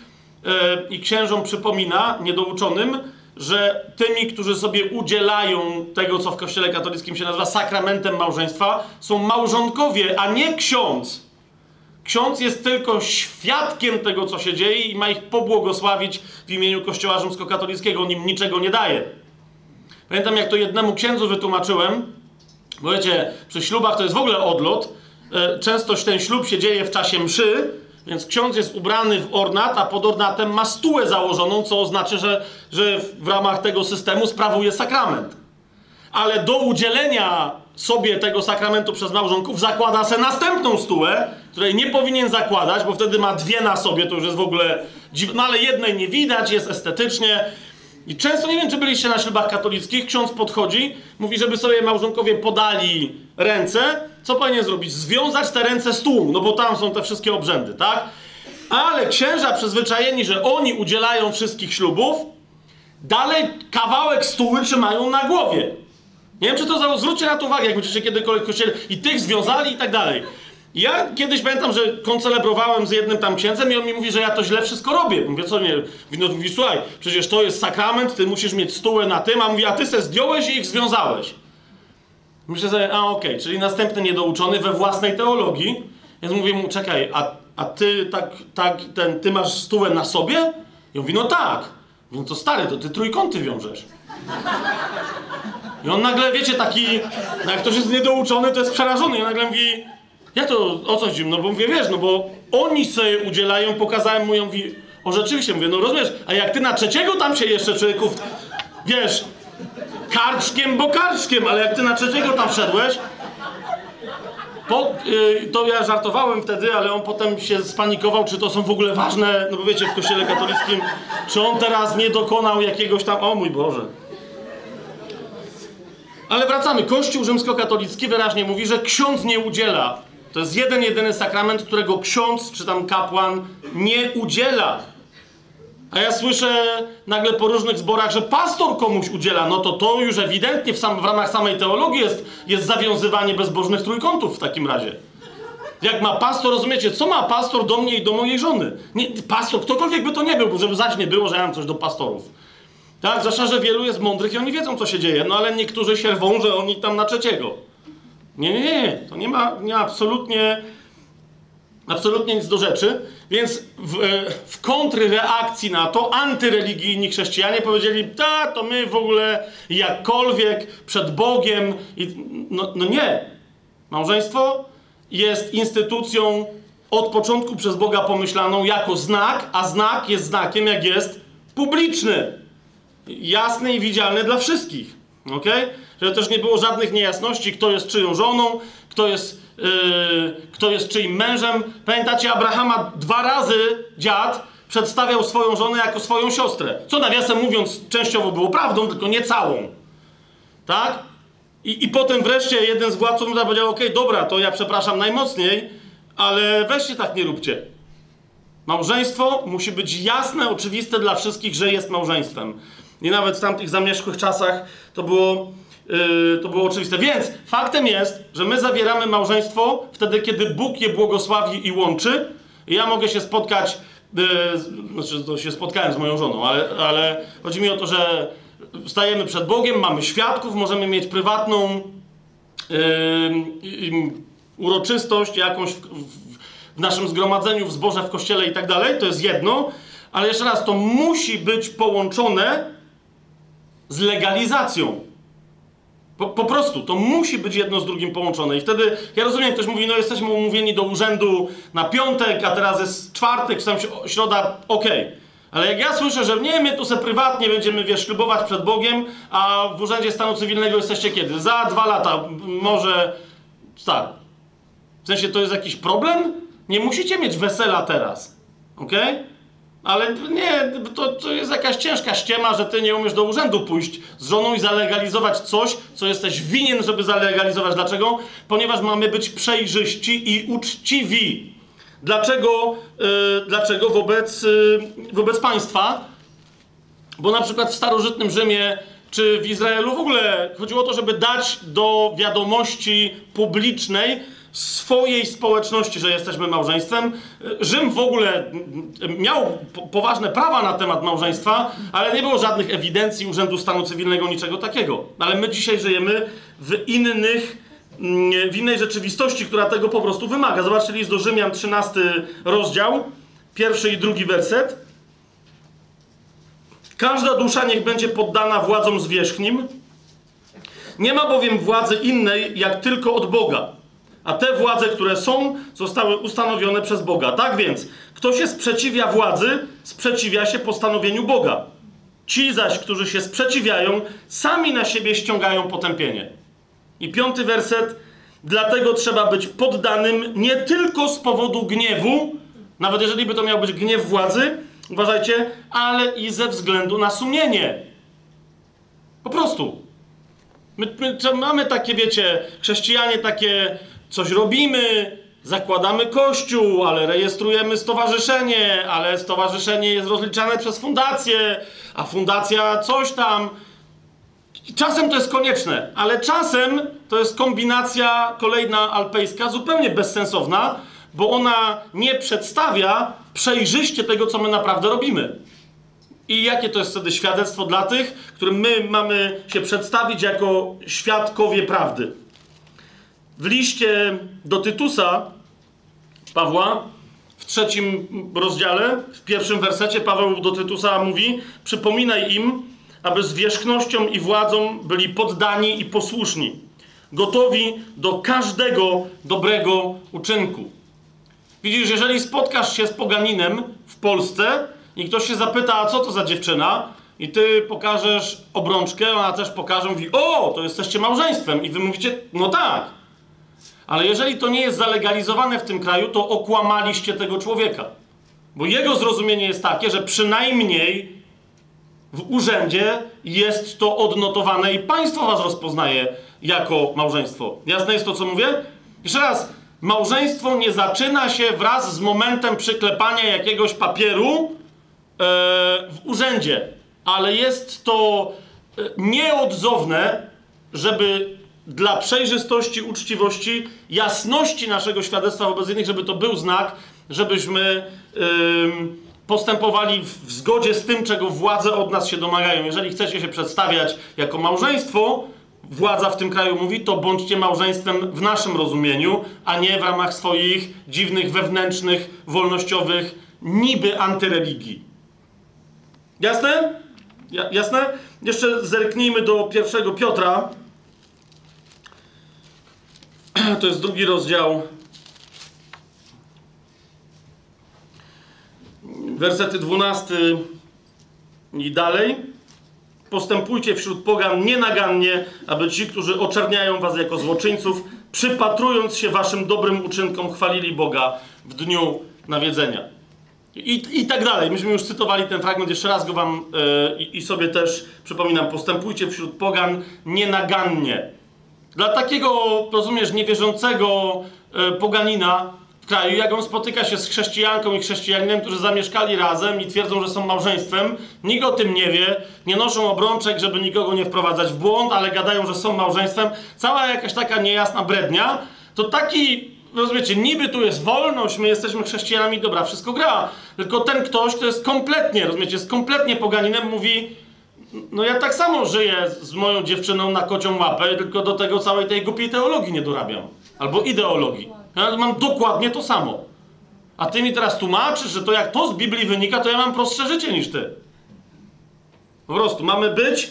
yy, i księżom przypomina, niedouczonym, że tymi, którzy sobie udzielają tego, co w Kościele katolickim się nazywa sakramentem małżeństwa, są małżonkowie, a nie ksiądz. Ksiądz jest tylko świadkiem tego, co się dzieje i ma ich pobłogosławić w imieniu Kościoła rzymskokatolickiego. On im niczego nie daje. Pamiętam, jak to jednemu księdzu wytłumaczyłem, bo wiecie, przy ślubach to jest w ogóle odlot. E, często ten ślub się dzieje w czasie mszy, więc ksiądz jest ubrany w ornat, a pod ornatem ma stułę założoną, co oznacza, że, że w ramach tego systemu sprawuje sakrament. Ale do udzielenia sobie tego sakramentu przez małżonków zakłada se następną stułę, której nie powinien zakładać, bo wtedy ma dwie na sobie, to już jest w ogóle dziwne, no ale jednej nie widać, jest estetycznie. I często, nie wiem, czy byliście na ślubach katolickich, ksiądz podchodzi, mówi, żeby sobie małżonkowie podali ręce, co powinien zrobić? Związać te ręce z tłumu, no bo tam są te wszystkie obrzędy, tak? Ale księża przyzwyczajeni, że oni udzielają wszystkich ślubów, dalej kawałek stuły trzymają na głowie. Nie wiem, czy to zwróćcie na to uwagę, jak będziecie kiedykolwiek w kościele i tych związali i tak dalej. Ja kiedyś pamiętam, że koncelebrowałem z jednym tam księdzem i on mi mówi, że ja to źle wszystko robię. Mówię, co nie? No, mówi, słuchaj, przecież to jest sakrament, ty musisz mieć stułę na tym, a mówi, a ty se zdjąłeś i ich związałeś. Myślę sobie, a okej, okay, czyli następny niedouczony we własnej teologii. Więc mówię mu, czekaj, a, a ty tak, tak, ten, ty masz stułę na sobie? I on mówi, no tak. Mówię, no to stary, to ty trójkąty wiążesz. I on nagle, wiecie, taki, no jak ktoś jest niedouczony, to jest przerażony. I on nagle mówi, ja to o co chodzi? No bo mówię, wiesz, no bo oni sobie udzielają, pokazałem mu, i on mówi, o rzeczywiście, mówię, no rozumiesz, a jak ty na trzeciego tam się jeszcze człowieków, wiesz, karczkiem, bo karczkiem, ale jak ty na trzeciego tam wszedłeś, po, yy, to ja żartowałem wtedy, ale on potem się spanikował, czy to są w ogóle ważne, no bo wiecie, w kościele katolickim, czy on teraz nie dokonał jakiegoś tam, o mój Boże. Ale wracamy. Kościół rzymskokatolicki wyraźnie mówi, że ksiądz nie udziela. To jest jeden, jedyny sakrament, którego ksiądz czy tam kapłan nie udziela. A ja słyszę nagle po różnych zborach, że pastor komuś udziela, no to to już ewidentnie w, sam, w ramach samej teologii jest, jest zawiązywanie bezbożnych trójkątów w takim razie. Jak ma pastor, rozumiecie, co ma pastor do mnie i do mojej żony? Nie, pastor, ktokolwiek by to nie był, żeby zaś nie było, że ja mam coś do pastorów. Tak, zwłaszcza, że wielu jest mądrych i oni wiedzą, co się dzieje, no ale niektórzy się rwą, że oni tam na trzeciego. Nie, nie, nie, to nie ma, nie absolutnie, absolutnie nic do rzeczy. Więc w, w kontrreakcji na to antyreligijni chrześcijanie powiedzieli, ta, to my w ogóle jakkolwiek przed Bogiem. I, no, no nie. Małżeństwo jest instytucją od początku przez Boga pomyślaną jako znak, a znak jest znakiem, jak jest publiczny. Jasny i widzialny dla wszystkich. ok? Żeby też nie było żadnych niejasności, kto jest czyją żoną, kto jest, yy, kto jest czyim mężem. Pamiętacie, Abrahama dwa razy dziad przedstawiał swoją żonę jako swoją siostrę. Co nawiasem mówiąc, częściowo było prawdą, tylko nie całą. Tak? I, i potem wreszcie jeden z władców powiedział: OK, dobra, to ja przepraszam najmocniej, ale weźcie tak nie róbcie. Małżeństwo musi być jasne, oczywiste dla wszystkich, że jest małżeństwem. I nawet w tamtych zamierzchłych czasach to było, yy, to było oczywiste. Więc faktem jest, że my zawieramy małżeństwo wtedy, kiedy Bóg je błogosławi i łączy. Ja mogę się spotkać, yy, znaczy to się spotkałem z moją żoną, ale, ale chodzi mi o to, że stajemy przed Bogiem, mamy świadków, możemy mieć prywatną yy, uroczystość jakąś w, w, w naszym zgromadzeniu, w zborze, w kościele i tak dalej. To jest jedno. Ale jeszcze raz, to musi być połączone z legalizacją. Po, po, prostu, to musi być jedno z drugim połączone. I wtedy, ja rozumiem, ktoś mówi, no jesteśmy umówieni do urzędu na piątek, a teraz jest czwartek, czy tam środa, okej. Okay. Ale jak ja słyszę, że nie, my tu se prywatnie będziemy, wiesz, ślubować przed Bogiem, a w Urzędzie Stanu Cywilnego jesteście kiedy? Za dwa lata, może... Tak. W sensie, to jest jakiś problem? Nie musicie mieć wesela teraz. Okej? Okay? Ale nie, to, to jest jakaś ciężka ściema, że ty nie umiesz do urzędu pójść z żoną i zalegalizować coś, co jesteś winien, żeby zalegalizować. Dlaczego? Ponieważ mamy być przejrzyści i uczciwi. Dlaczego, yy, dlaczego wobec, yy, wobec państwa? Bo na przykład w starożytnym Rzymie czy w Izraelu w ogóle chodziło o to, żeby dać do wiadomości publicznej swojej społeczności, że jesteśmy małżeństwem. Rzym w ogóle miał poważne prawa na temat małżeństwa, ale nie było żadnych ewidencji Urzędu Stanu Cywilnego, niczego takiego. Ale my dzisiaj żyjemy w innych, mm, w innej rzeczywistości, która tego po prostu wymaga. Zobaczcie list do Rzymian, 13 rozdział, pierwszy i drugi werset. Każda dusza niech będzie poddana władzom zwierzchnim. Nie ma bowiem władzy innej, jak tylko od Boga. A te władze, które są, zostały ustanowione przez Boga. Tak więc, kto się sprzeciwia władzy, sprzeciwia się postanowieniu Boga. Ci zaś, którzy się sprzeciwiają, sami na siebie ściągają potępienie. I piąty werset. Dlatego trzeba być poddanym nie tylko z powodu gniewu, nawet jeżeli by to miał być gniew władzy, uważajcie, ale i ze względu na sumienie. Po prostu. My, my mamy takie, wiecie, chrześcijanie takie coś robimy, zakładamy kościół, ale rejestrujemy stowarzyszenie, ale stowarzyszenie jest rozliczane przez fundację, a fundacja coś tam. Czasem to jest konieczne, ale czasem to jest kombinacja kolejna alpejska, zupełnie bezsensowna, bo ona nie przedstawia przejrzyście tego, co my naprawdę robimy. I jakie to jest wtedy świadectwo dla tych, którym my mamy się przedstawić jako świadkowie prawdy? W liście do Tytusa Pawła, w trzecim rozdziale, w pierwszym wersecie, Paweł do Tytusa mówi: Przypominaj im, aby z wierzchnością i władzą byli poddani i posłuszni, gotowi do każdego dobrego uczynku. Widzisz, jeżeli spotkasz się z poganinem w Polsce i ktoś się zapyta, a co to za dziewczyna, i ty pokażesz obrączkę, ona też pokaże, mówi, o, to jesteście małżeństwem. I wy mówicie, no tak. Ale jeżeli to nie jest zalegalizowane w tym kraju, to okłamaliście tego człowieka. Bo jego zrozumienie jest takie, że przynajmniej w urzędzie jest to odnotowane i państwo was rozpoznaje jako małżeństwo. Jasne jest to, co mówię? Jeszcze raz, małżeństwo nie zaczyna się wraz z momentem przyklepania jakiegoś papieru w urzędzie, ale jest to e, nieodzowne, żeby dla przejrzystości, uczciwości, jasności naszego świadectwa wobec innych, żeby to był znak, żebyśmy postępowali w zgodzie z tym, czego władze od nas się domagają. Jeżeli chcecie się przedstawiać jako małżeństwo, władza w tym kraju mówi, to bądźcie małżeństwem w naszym rozumieniu, a nie w ramach swoich dziwnych, wewnętrznych, wolnościowych, niby antyreligii. Jasne? Ja, jasne? Jeszcze zerknijmy do pierwszego Piotra. To jest drugi rozdział. Wersety 12 i dalej. Postępujcie wśród pogan nienagannie, aby ci, którzy oczerniają was jako złoczyńców, przypatrując się waszym dobrym uczynkom, chwalili Boga w dniu nawiedzenia. I, I tak dalej. Myśmy już cytowali ten fragment, jeszcze raz go wam yy, i sobie też przypominam. Postępujcie wśród pogan nienagannie. Dla takiego, rozumiesz, niewierzącego yy, poganina w kraju, jak on spotyka się z chrześcijanką i chrześcijaninem, którzy zamieszkali razem i twierdzą, że są małżeństwem, nikt o tym nie wie, nie noszą obrączek, żeby nikogo nie wprowadzać w błąd, ale gadają, że są małżeństwem, cała jakaś taka niejasna brednia, to taki rozumiecie, niby tu jest wolność, my jesteśmy chrześcijanami, dobra, wszystko gra. Tylko ten ktoś, kto jest kompletnie, rozumiecie, jest kompletnie poganinem, mówi, no ja tak samo żyję z moją dziewczyną na kocią łapę, tylko do tego całej tej głupiej teologii nie dorabiam. Albo ideologii. Ja mam dokładnie to samo. A ty mi teraz tłumaczysz, że to jak to z Biblii wynika, to ja mam prostsze życie niż ty. Po prostu mamy być,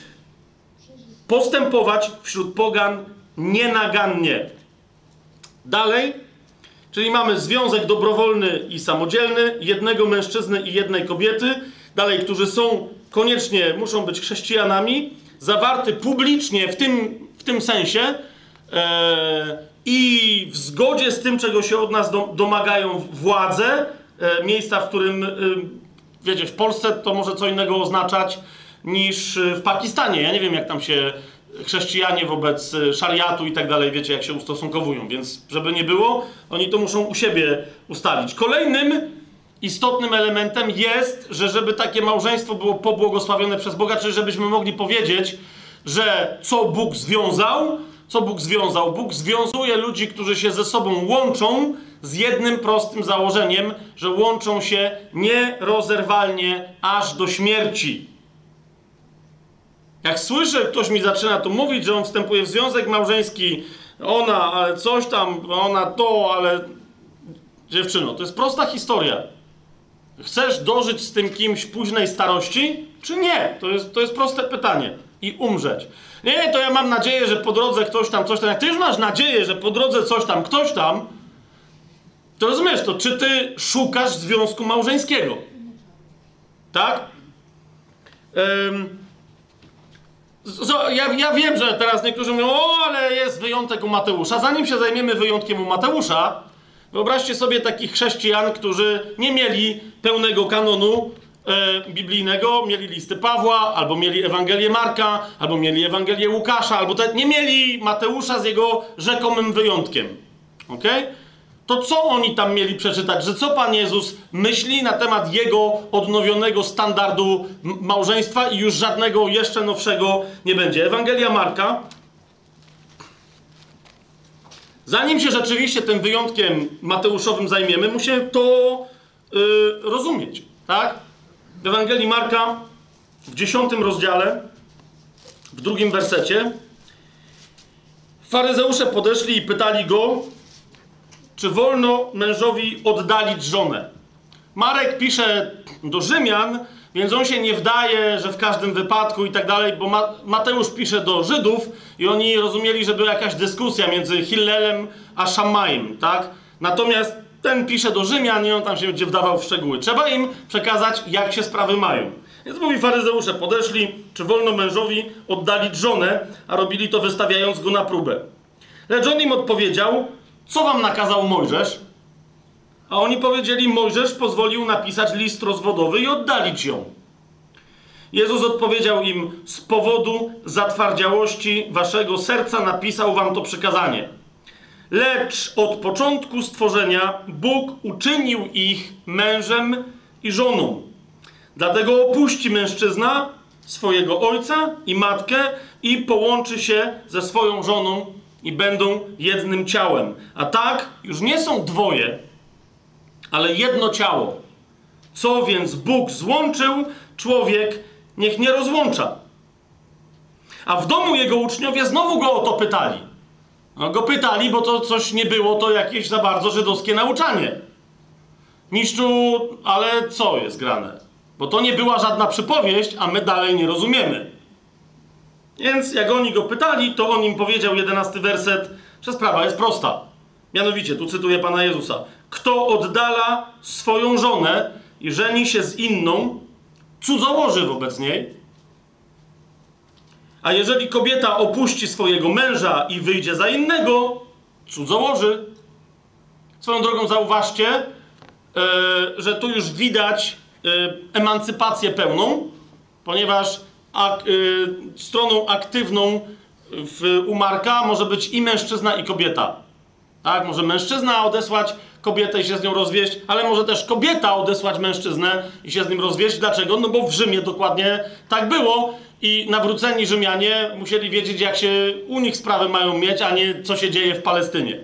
postępować wśród pogan nienagannie. Dalej, Czyli mamy związek dobrowolny i samodzielny, jednego mężczyzny i jednej kobiety, dalej, którzy są koniecznie, muszą być chrześcijanami, zawarty publicznie w tym, w tym sensie e, i w zgodzie z tym, czego się od nas do, domagają władze, e, miejsca, w którym, e, wiecie, w Polsce to może co innego oznaczać niż w Pakistanie. Ja nie wiem, jak tam się chrześcijanie wobec y, szariatu i tak dalej, wiecie, jak się ustosunkowują. Więc, żeby nie było, oni to muszą u siebie ustalić. Kolejnym istotnym elementem jest, że żeby takie małżeństwo było pobłogosławione przez Boga, czyli żebyśmy mogli powiedzieć, że co Bóg związał, co Bóg związał? Bóg związuje ludzi, którzy się ze sobą łączą z jednym prostym założeniem, że łączą się nierozerwalnie aż do śmierci. Jak słyszę, ktoś mi zaczyna tu mówić, że on wstępuje w związek małżeński, ona, ale coś tam, ona to, ale. Dziewczyno, to jest prosta historia. Chcesz dożyć z tym kimś późnej starości, czy nie? To jest, to jest proste pytanie. I umrzeć. Nie, to ja mam nadzieję, że po drodze ktoś tam, coś tam. Jak ty już masz nadzieję, że po drodze coś tam, ktoś tam, to rozumiesz to, czy ty szukasz związku małżeńskiego? Tak? Ym, ja, ja wiem, że teraz niektórzy mówią, o, ale jest wyjątek u Mateusza. Zanim się zajmiemy wyjątkiem u Mateusza, wyobraźcie sobie takich chrześcijan, którzy nie mieli pełnego kanonu e, biblijnego, mieli listy Pawła, albo mieli Ewangelię Marka, albo mieli Ewangelię Łukasza, albo te, nie mieli Mateusza z jego rzekomym wyjątkiem. Okej? Okay? To co oni tam mieli przeczytać? Że co Pan Jezus myśli na temat jego odnowionego standardu małżeństwa i już żadnego jeszcze nowszego nie będzie? Ewangelia Marka. Zanim się rzeczywiście tym wyjątkiem mateuszowym zajmiemy, musimy to yy, rozumieć, tak? W Ewangelii Marka w dziesiątym rozdziale, w drugim wersecie, faryzeusze podeszli i pytali go, czy wolno mężowi oddalić żonę. Marek pisze do Rzymian, więc on się nie wdaje, że w każdym wypadku i tak dalej, bo Mateusz pisze do Żydów i oni rozumieli, że była jakaś dyskusja między Hillelem a Szamajem, tak? Natomiast ten pisze do Rzymian i on tam się będzie wdawał w szczegóły. Trzeba im przekazać, jak się sprawy mają. Więc mówi faryzeusze, podeszli, czy wolno mężowi oddalić żonę, a robili to wystawiając go na próbę. Lecz on im odpowiedział, co wam nakazał Mojżesz? A oni powiedzieli: Mojżesz pozwolił napisać list rozwodowy i oddalić ją. Jezus odpowiedział im: Z powodu zatwardziałości waszego serca napisał wam to przykazanie. Lecz od początku stworzenia Bóg uczynił ich mężem i żoną. Dlatego opuści mężczyzna swojego ojca i matkę i połączy się ze swoją żoną i będą jednym ciałem. A tak już nie są dwoje, ale jedno ciało. Co więc Bóg złączył, człowiek niech nie rozłącza. A w domu jego uczniowie znowu go o to pytali. No, go pytali, bo to coś nie było, to jakieś za bardzo żydowskie nauczanie. Mistrzu, ale co jest grane? Bo to nie była żadna przypowieść, a my dalej nie rozumiemy. Więc jak oni go pytali, to on im powiedział, jedenasty werset, że sprawa jest prosta. Mianowicie, tu cytuję Pana Jezusa. Kto oddala swoją żonę i żeni się z inną, cudzołoży wobec niej. A jeżeli kobieta opuści swojego męża i wyjdzie za innego, cudzołoży. Swoją drogą zauważcie, yy, że tu już widać yy, emancypację pełną, ponieważ ak, yy, stroną aktywną w, u Marka może być i mężczyzna, i kobieta. Tak, może mężczyzna odesłać kobietę i się z nią rozwieść, ale może też kobieta odesłać mężczyznę i się z nim rozwieść. Dlaczego? No bo w Rzymie dokładnie tak było i nawróceni Rzymianie musieli wiedzieć, jak się u nich sprawy mają mieć, a nie co się dzieje w Palestynie.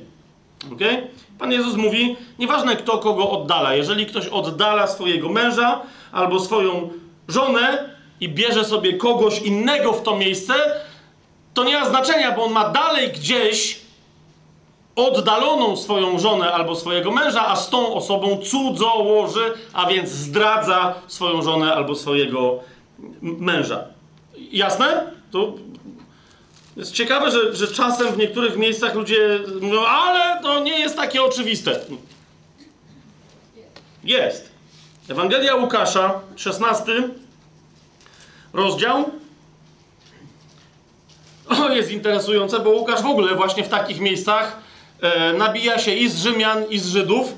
Okay? Pan Jezus mówi, nieważne kto kogo oddala, jeżeli ktoś oddala swojego męża albo swoją żonę i bierze sobie kogoś innego w to miejsce, to nie ma znaczenia, bo on ma dalej gdzieś oddaloną swoją żonę albo swojego męża, a z tą osobą cudzołoży, a więc zdradza swoją żonę albo swojego męża. Jasne? To jest ciekawe, że, że czasem w niektórych miejscach ludzie mówią, ale to nie jest takie oczywiste. Jest. Ewangelia Łukasza, 16 rozdział. O, jest interesujące, bo Łukasz w ogóle właśnie w takich miejscach e, nabija się i z Rzymian, i z Żydów,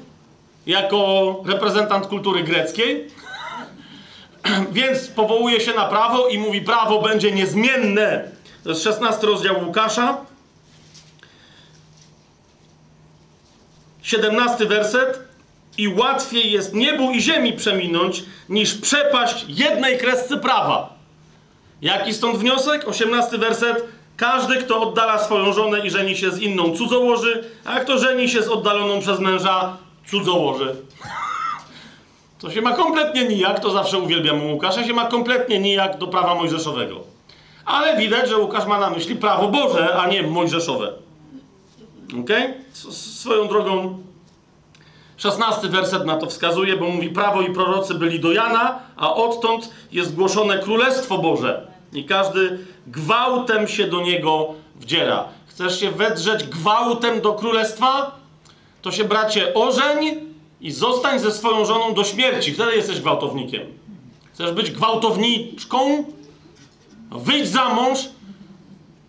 jako reprezentant kultury greckiej. Więc powołuje się na prawo i mówi: prawo będzie niezmienne. To jest 16 rozdział Łukasza. 17 werset. I łatwiej jest niebu i ziemi przeminąć, niż przepaść jednej kresce prawa. Jaki stąd wniosek? 18 werset. Każdy, kto oddala swoją żonę i żeni się z inną, cudzołoży, a kto żeni się z oddaloną przez męża, cudzołoży. To się ma kompletnie nijak, to zawsze uwielbiam u Łukasza, się ma kompletnie nijak do prawa mojżeszowego. Ale widać, że Łukasz ma na myśli prawo Boże, a nie mojżeszowe. Ok? Swoją drogą, szesnasty werset na to wskazuje, bo mówi: Prawo i prorocy byli do Jana, a odtąd jest głoszone Królestwo Boże. I każdy gwałtem się do niego wdziera. Chcesz się wedrzeć gwałtem do królestwa? To się, bracie, ożeń i zostań ze swoją żoną do śmierci. Wtedy jesteś gwałtownikiem. Chcesz być gwałtowniczką? Wyjdź za mąż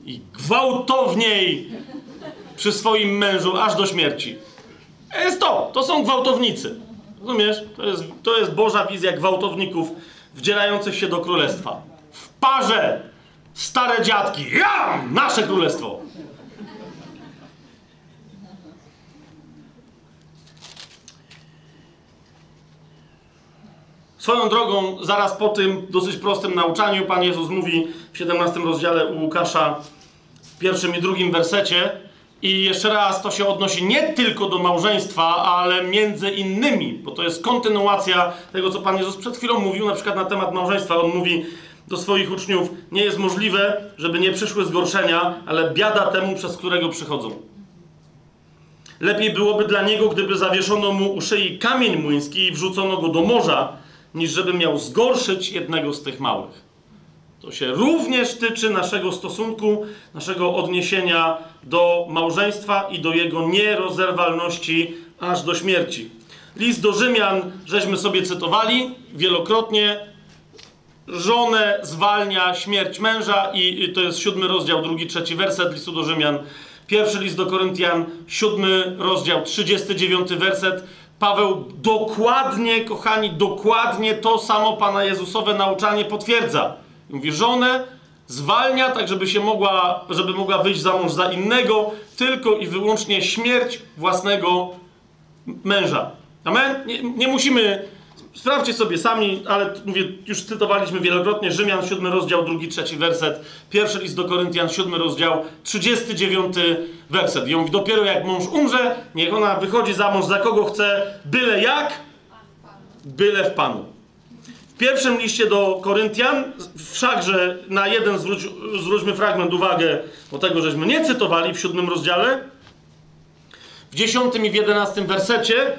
i gwałtowniej przy swoim mężu aż do śmierci. Jest to. To są gwałtownicy. Rozumiesz? To jest, to jest Boża wizja gwałtowników wdzierających się do królestwa. W parze stare dziadki. Ja! Nasze królestwo. Swoją drogą, zaraz po tym dosyć prostym nauczaniu, Pan Jezus mówi w 17 rozdziale u Łukasza, w pierwszym i drugim wersecie, i jeszcze raz to się odnosi nie tylko do małżeństwa, ale między innymi, bo to jest kontynuacja tego, co Pan Jezus przed chwilą mówił, na przykład na temat małżeństwa. On mówi do swoich uczniów: Nie jest możliwe, żeby nie przyszły zgorszenia, ale biada temu, przez którego przychodzą. Lepiej byłoby dla niego, gdyby zawieszono mu u szyi kamień młyński i wrzucono go do morza, niż żeby miał zgorszyć jednego z tych małych. To się również tyczy naszego stosunku, naszego odniesienia do małżeństwa i do jego nierozerwalności aż do śmierci. List do Rzymian, żeśmy sobie cytowali wielokrotnie. Żonę zwalnia śmierć męża, i to jest siódmy rozdział, drugi, trzeci werset listu do Rzymian. Pierwszy list do Koryntian, siódmy rozdział, trzydziesty dziewiąty werset. Paweł dokładnie, kochani, dokładnie to samo Pana Jezusowe nauczanie potwierdza. Mówi, żonę zwalnia tak, żeby się mogła, żeby mogła wyjść za mąż za innego, tylko i wyłącznie śmierć własnego męża. Amen? Nie, nie musimy sprawdźcie sobie sami, ale mówię, już cytowaliśmy wielokrotnie Rzymian, 7 rozdział, drugi, trzeci werset, pierwszy list do Koryntian, 7 rozdział, 39 werset. I on mówi, dopiero jak mąż umrze, niech ona wychodzi za mąż za kogo chce, byle jak? Byle w Panu. Pierwszym liście do Koryntian, wszakże na jeden zwróć, zwróćmy fragment uwagę, bo tego żeśmy nie cytowali w siódmym rozdziale, w dziesiątym i w jedenastym wersecie,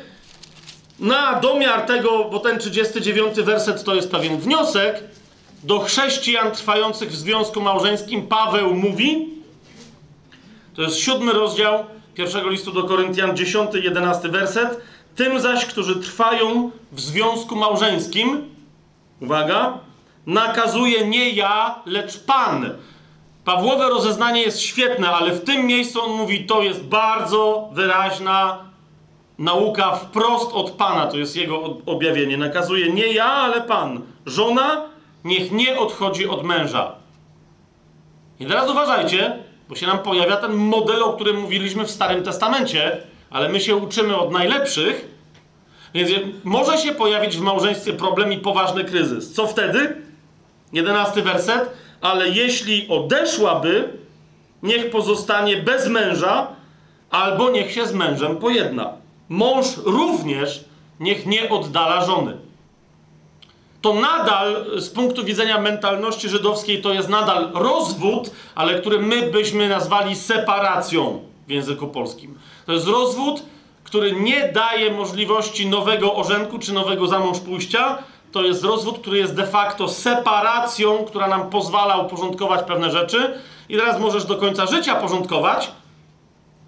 na domiar tego, bo ten 39 werset to jest pewien wniosek, do chrześcijan trwających w związku małżeńskim Paweł mówi, to jest siódmy rozdział pierwszego listu do Koryntian, dziesiąty, jedenasty werset, tym zaś, którzy trwają w związku małżeńskim, uwaga, nakazuje nie ja, lecz Pan. Pawłowe rozeznanie jest świetne, ale w tym miejscu on mówi, to jest bardzo wyraźna nauka wprost od Pana, to jest jego objawienie. Nakazuje nie ja, ale Pan. Żona niech nie odchodzi od męża. I teraz uważajcie, bo się nam pojawia ten model, o którym mówiliśmy w Starym Testamencie, ale my się uczymy od najlepszych, więc może się pojawić w małżeństwie problem i poważny kryzys. Co wtedy? Jedenasty werset. Ale jeśli odeszłaby, niech pozostanie bez męża, albo niech się z mężem pojedna. Mąż również niech nie oddala żony. To nadal z punktu widzenia mentalności żydowskiej to jest nadal rozwód, ale który my byśmy nazwali separacją w języku polskim. To jest rozwód, który nie daje możliwości nowego orzenku czy nowego zamąż pójścia. To jest rozwód, który jest de facto separacją, która nam pozwala uporządkować pewne rzeczy. I teraz możesz do końca życia porządkować.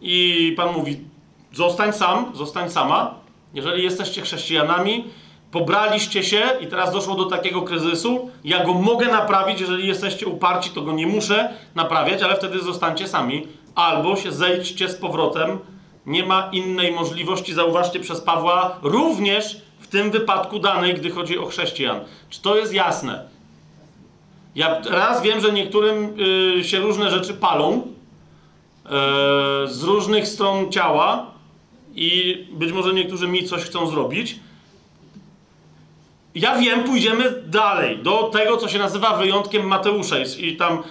I Pan mówi: zostań sam, zostań sama. Jeżeli jesteście chrześcijanami, pobraliście się i teraz doszło do takiego kryzysu, ja go mogę naprawić, jeżeli jesteście uparci, to go nie muszę naprawiać, ale wtedy zostańcie sami. Albo się zejdźcie z powrotem nie ma innej możliwości, zauważcie, przez Pawła, również w tym wypadku danej, gdy chodzi o chrześcijan. Czy to jest jasne? Ja raz wiem, że niektórym y, się różne rzeczy palą y, z różnych stron ciała i być może niektórzy mi coś chcą zrobić. Ja wiem, pójdziemy dalej, do tego, co się nazywa wyjątkiem Mateusza. I tam,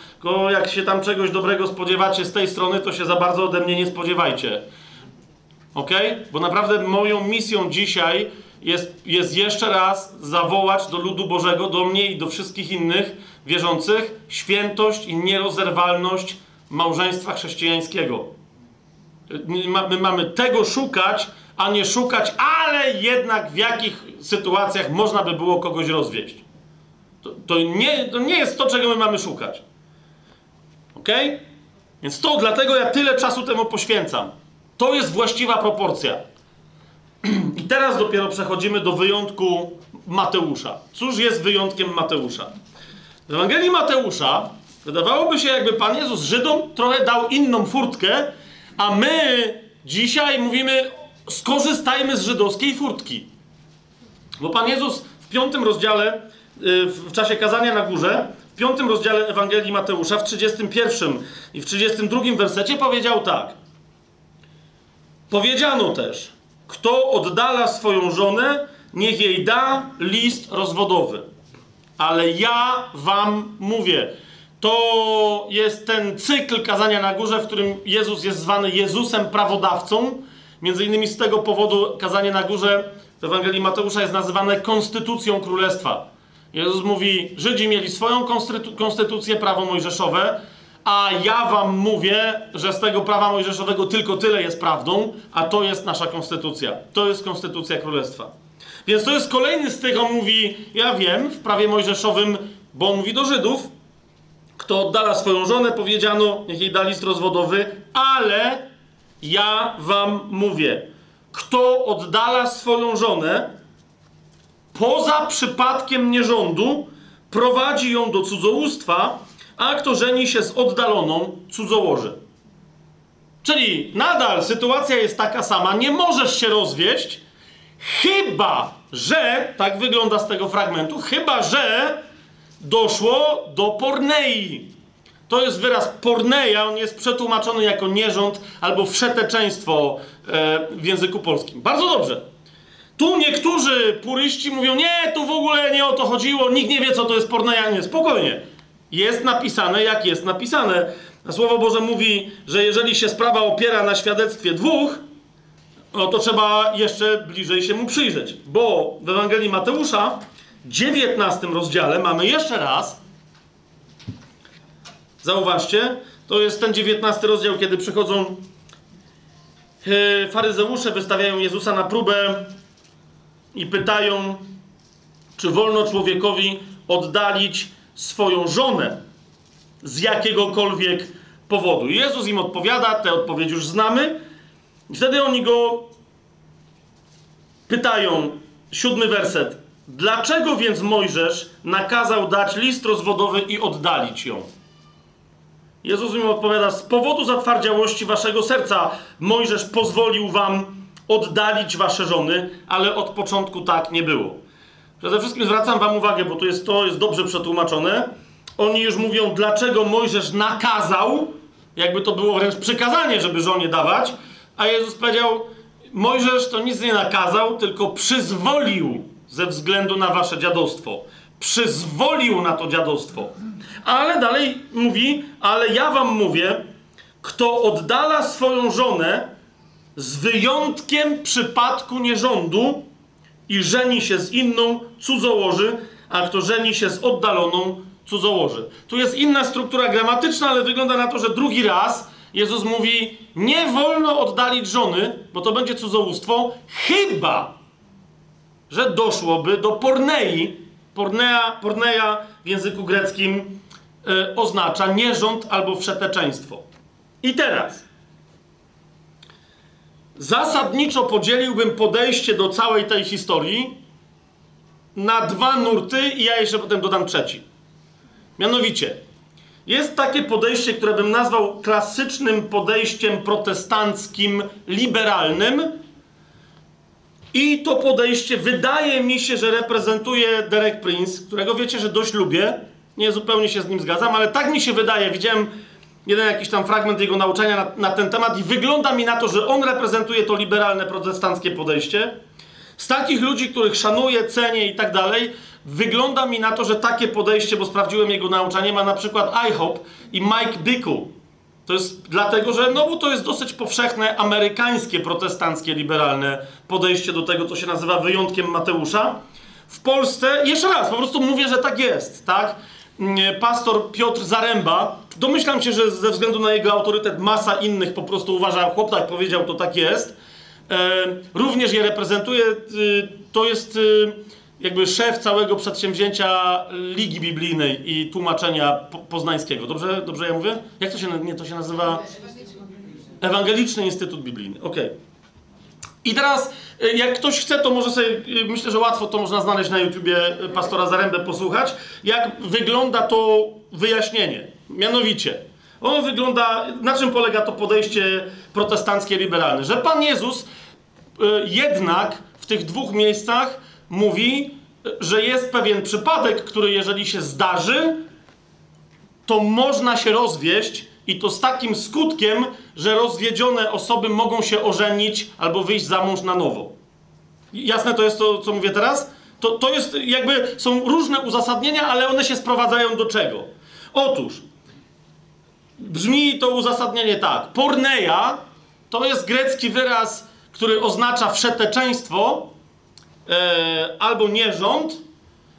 jak się tam czegoś dobrego spodziewacie z tej strony, to się za bardzo ode mnie nie spodziewajcie. Ok? Bo naprawdę moją misją dzisiaj jest, jest jeszcze raz zawołać do ludu Bożego, do mnie i do wszystkich innych wierzących świętość i nierozerwalność małżeństwa chrześcijańskiego. My mamy tego szukać, a nie szukać, ale jednak w jakich sytuacjach można by było kogoś rozwieść. To, to, nie, to nie jest to, czego my mamy szukać. Ok? Więc to dlatego ja tyle czasu temu poświęcam. To jest właściwa proporcja. I teraz dopiero przechodzimy do wyjątku Mateusza. Cóż jest wyjątkiem Mateusza? W Ewangelii Mateusza wydawałoby się, jakby Pan Jezus Żydom trochę dał inną furtkę, a my dzisiaj mówimy, skorzystajmy z żydowskiej furtki. Bo Pan Jezus w piątym rozdziale, y, w czasie kazania na górze, w piątym rozdziale Ewangelii Mateusza, w 31 i w 32 wersecie powiedział tak. Powiedziano też, kto oddala swoją żonę, niech jej da list rozwodowy. Ale ja wam mówię, to jest ten cykl kazania na górze, w którym Jezus jest zwany Jezusem prawodawcą. Między innymi z tego powodu kazanie na górze w Ewangelii Mateusza jest nazywane konstytucją królestwa. Jezus mówi, Żydzi mieli swoją konstytucję, prawo mojżeszowe, a ja wam mówię, że z tego prawa mojżeszowego tylko tyle jest prawdą, a to jest nasza konstytucja. To jest konstytucja królestwa. Więc to jest kolejny z tych, on mówi, ja wiem, w prawie mojżeszowym, bo on mówi do Żydów, kto oddala swoją żonę, powiedziano, niech jej da list rozwodowy, ale ja wam mówię, kto oddala swoją żonę, poza przypadkiem nierządu, prowadzi ją do cudzołóstwa, a kto żeni się z oddaloną, cudzołoży. Czyli nadal sytuacja jest taka sama, nie możesz się rozwieść, chyba że, tak wygląda z tego fragmentu, chyba że doszło do pornei. To jest wyraz porneia, on jest przetłumaczony jako nierząd albo wszeteczeństwo e, w języku polskim. Bardzo dobrze. Tu niektórzy puryści mówią, nie, tu w ogóle nie o to chodziło, nikt nie wie, co to jest porneia. Nie, spokojnie. Jest napisane, jak jest napisane. A Słowo Boże mówi, że jeżeli się sprawa opiera na świadectwie dwóch, no to trzeba jeszcze bliżej się mu przyjrzeć. Bo w Ewangelii Mateusza, 19 rozdziale, mamy jeszcze raz, zauważcie, to jest ten 19 rozdział, kiedy przychodzą e, faryzeusze, wystawiają Jezusa na próbę i pytają, czy wolno człowiekowi oddalić swoją żonę z jakiegokolwiek powodu. Jezus im odpowiada, tę odpowiedź już znamy. I wtedy oni go pytają, siódmy werset. Dlaczego więc Mojżesz nakazał dać list rozwodowy i oddalić ją? Jezus im odpowiada, z powodu zatwardziałości waszego serca Mojżesz pozwolił wam oddalić wasze żony, ale od początku tak nie było. Przede wszystkim zwracam wam uwagę, bo to jest, to jest dobrze przetłumaczone. Oni już mówią, dlaczego Mojżesz nakazał, jakby to było wręcz przykazanie, żeby żonie dawać, a Jezus powiedział, Mojżesz to nic nie nakazał, tylko przyzwolił ze względu na wasze dziadostwo. Przyzwolił na to dziadostwo. Ale dalej mówi, ale ja wam mówię, kto oddala swoją żonę z wyjątkiem przypadku nierządu i żeni się z inną, cudzołoży, a kto żeni się z oddaloną, cudzołoży. Tu jest inna struktura gramatyczna, ale wygląda na to, że drugi raz Jezus mówi, nie wolno oddalić żony, bo to będzie cudzołóstwo, chyba, że doszłoby do pornei. Pornea, porneia w języku greckim y, oznacza nierząd albo wszeteczeństwo. I teraz, zasadniczo podzieliłbym podejście do całej tej historii na dwa nurty i ja jeszcze potem dodam trzeci. Mianowicie, jest takie podejście, które bym nazwał klasycznym podejściem protestanckim, liberalnym. I to podejście wydaje mi się, że reprezentuje Derek Prince, którego wiecie, że dość lubię. Nie zupełnie się z nim zgadzam, ale tak mi się wydaje. Widziałem jeden jakiś tam fragment jego nauczania na, na ten temat i wygląda mi na to, że on reprezentuje to liberalne protestanckie podejście. Z takich ludzi, których szanuję, cenię i tak dalej, wygląda mi na to, że takie podejście, bo sprawdziłem jego nauczanie, ma na przykład IHOP i Mike Bickle. To jest dlatego, że no bo to jest dosyć powszechne amerykańskie, protestanckie, liberalne podejście do tego, co się nazywa wyjątkiem Mateusza. W Polsce, jeszcze raz, po prostu mówię, że tak jest, tak? Mm, pastor Piotr Zaręba, domyślam się, że ze względu na jego autorytet masa innych po prostu uważa, chłop tak powiedział, to tak jest. E, również je reprezentuje, y, to jest jakby szef całego przedsięwzięcia Ligi Biblijnej i tłumaczenia po poznańskiego. Dobrze, dobrze ja mówię? Jak to się, nie, to się nazywa? Ewangeliczny Instytut Biblijny. Okej. Okay. I teraz, y, jak ktoś chce, to może sobie, y, myślę, że łatwo to można znaleźć na YouTubie y, pastora Zarębę, posłuchać, jak wygląda to wyjaśnienie. Mianowicie, ono wygląda, na czym polega to podejście protestanckie, liberalne? Że Pan Jezus jednak w tych dwóch miejscach mówi, że jest pewien przypadek, który jeżeli się zdarzy, to można się rozwieść i to z takim skutkiem, że rozwiedzione osoby mogą się ożenić albo wyjść za mąż na nowo. Jasne to jest to, co mówię teraz? To, to jest jakby, są różne uzasadnienia, ale one się sprowadzają do czego? Otóż, brzmi to uzasadnienie tak. Porneia to jest grecki wyraz, który oznacza wszeteczeństwo, e, albo nierząd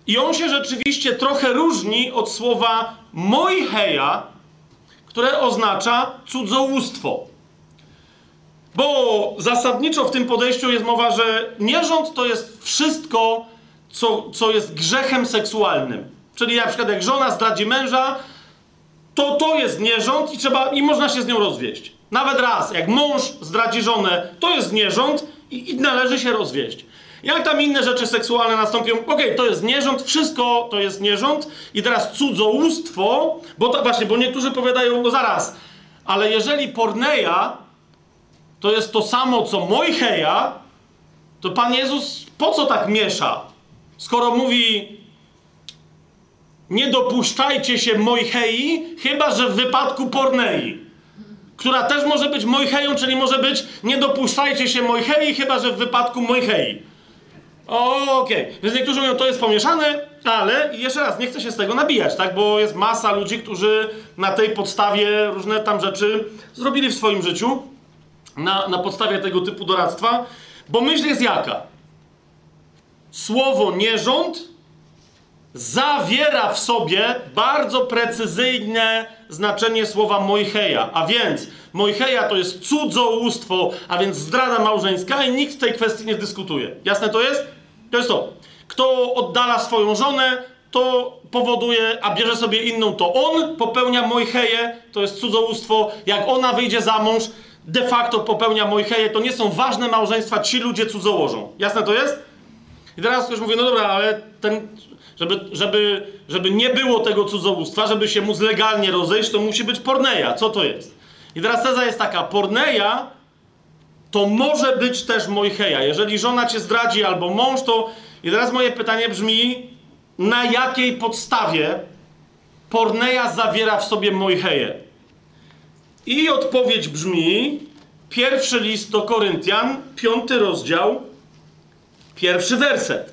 i on się rzeczywiście trochę różni od słowa moicheja, które oznacza cudzołóstwo. Bo zasadniczo w tym podejściu jest mowa, że nierząd to jest wszystko, co, co jest grzechem seksualnym. Czyli na przykład jak żona zdradzi męża, to to jest nierząd i trzeba, i można się z nią rozwieść. Nawet raz, jak mąż zdradzi żonę, to jest nierząd i, i należy się rozwieść. Jak tam inne rzeczy seksualne nastąpią, okej, okay, to jest nierząd, wszystko to jest nierząd i teraz cudzołóstwo, bo to właśnie, bo niektórzy powiadają, no zaraz, ale jeżeli porneia to jest to samo co moicheja, to Pan Jezus po co tak miesza? Skoro mówi nie dopuszczajcie się moichei, chyba że w wypadku pornei, która też może być moicheją, czyli może być nie dopuszczajcie się moichei, chyba że w wypadku moichei. Okej, okay. więc niektórzy mówią, to jest pomieszane, ale jeszcze raz, nie chcę się z tego nabijać, tak? Bo jest masa ludzi, którzy na tej podstawie różne tam rzeczy zrobili w swoim życiu, na, na podstawie tego typu doradztwa, bo myśl jest jaka? Słowo nierząd zawiera w sobie bardzo precyzyjne znaczenie słowa moicheja, a więc moicheja to jest cudzołóstwo, a więc zdrada małżeńska i nikt w tej kwestii nie dyskutuje. Jasne to jest? To jest to. Kto oddala swoją żonę, to powoduje, a bierze sobie inną, to on popełnia moicheję, to jest cudzołóstwo. Jak ona wyjdzie za mąż, de facto popełnia moicheję, to nie są ważne małżeństwa, ci ludzie cudzołożą. Jasne to jest? I teraz ktoś mówi, no dobra, ale ten, żeby, żeby, żeby nie było tego cudzołóstwa, żeby się móc legalnie rozejść, to musi być porneja. Co to jest? I teraz teza jest taka, porneja to może być też Mojcheja. Jeżeli żona cię zdradzi albo mąż, to... I teraz moje pytanie brzmi, na jakiej podstawie porneja zawiera w sobie Mojcheję? I odpowiedź brzmi, pierwszy list do Koryntian, piąty rozdział, pierwszy werset.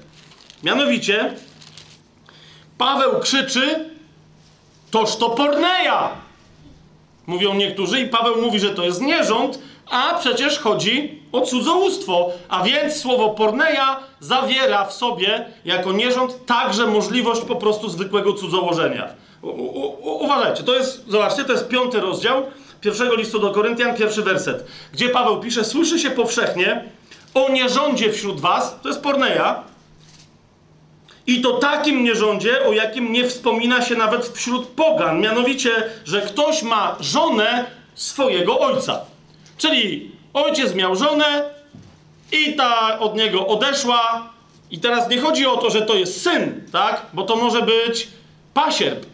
Mianowicie, Paweł krzyczy, toż to porneja! Mówią niektórzy i Paweł mówi, że to jest nierząd, a przecież chodzi o cudzołóstwo. A więc słowo porneja zawiera w sobie jako nierząd także możliwość po prostu zwykłego cudzołożenia. U, u, uważajcie, to jest, zobaczcie, to jest piąty rozdział pierwszego listu do Koryntian, pierwszy werset, gdzie Paweł pisze, słyszy się powszechnie o nierządzie wśród was, to jest porneja, i to takim nierządzie, o jakim nie wspomina się nawet wśród pogan, mianowicie, że ktoś ma żonę swojego ojca. Czyli ojciec miał żonę i ta od niego odeszła. I teraz nie chodzi o to, że to jest syn, tak? Bo to może być pasierb.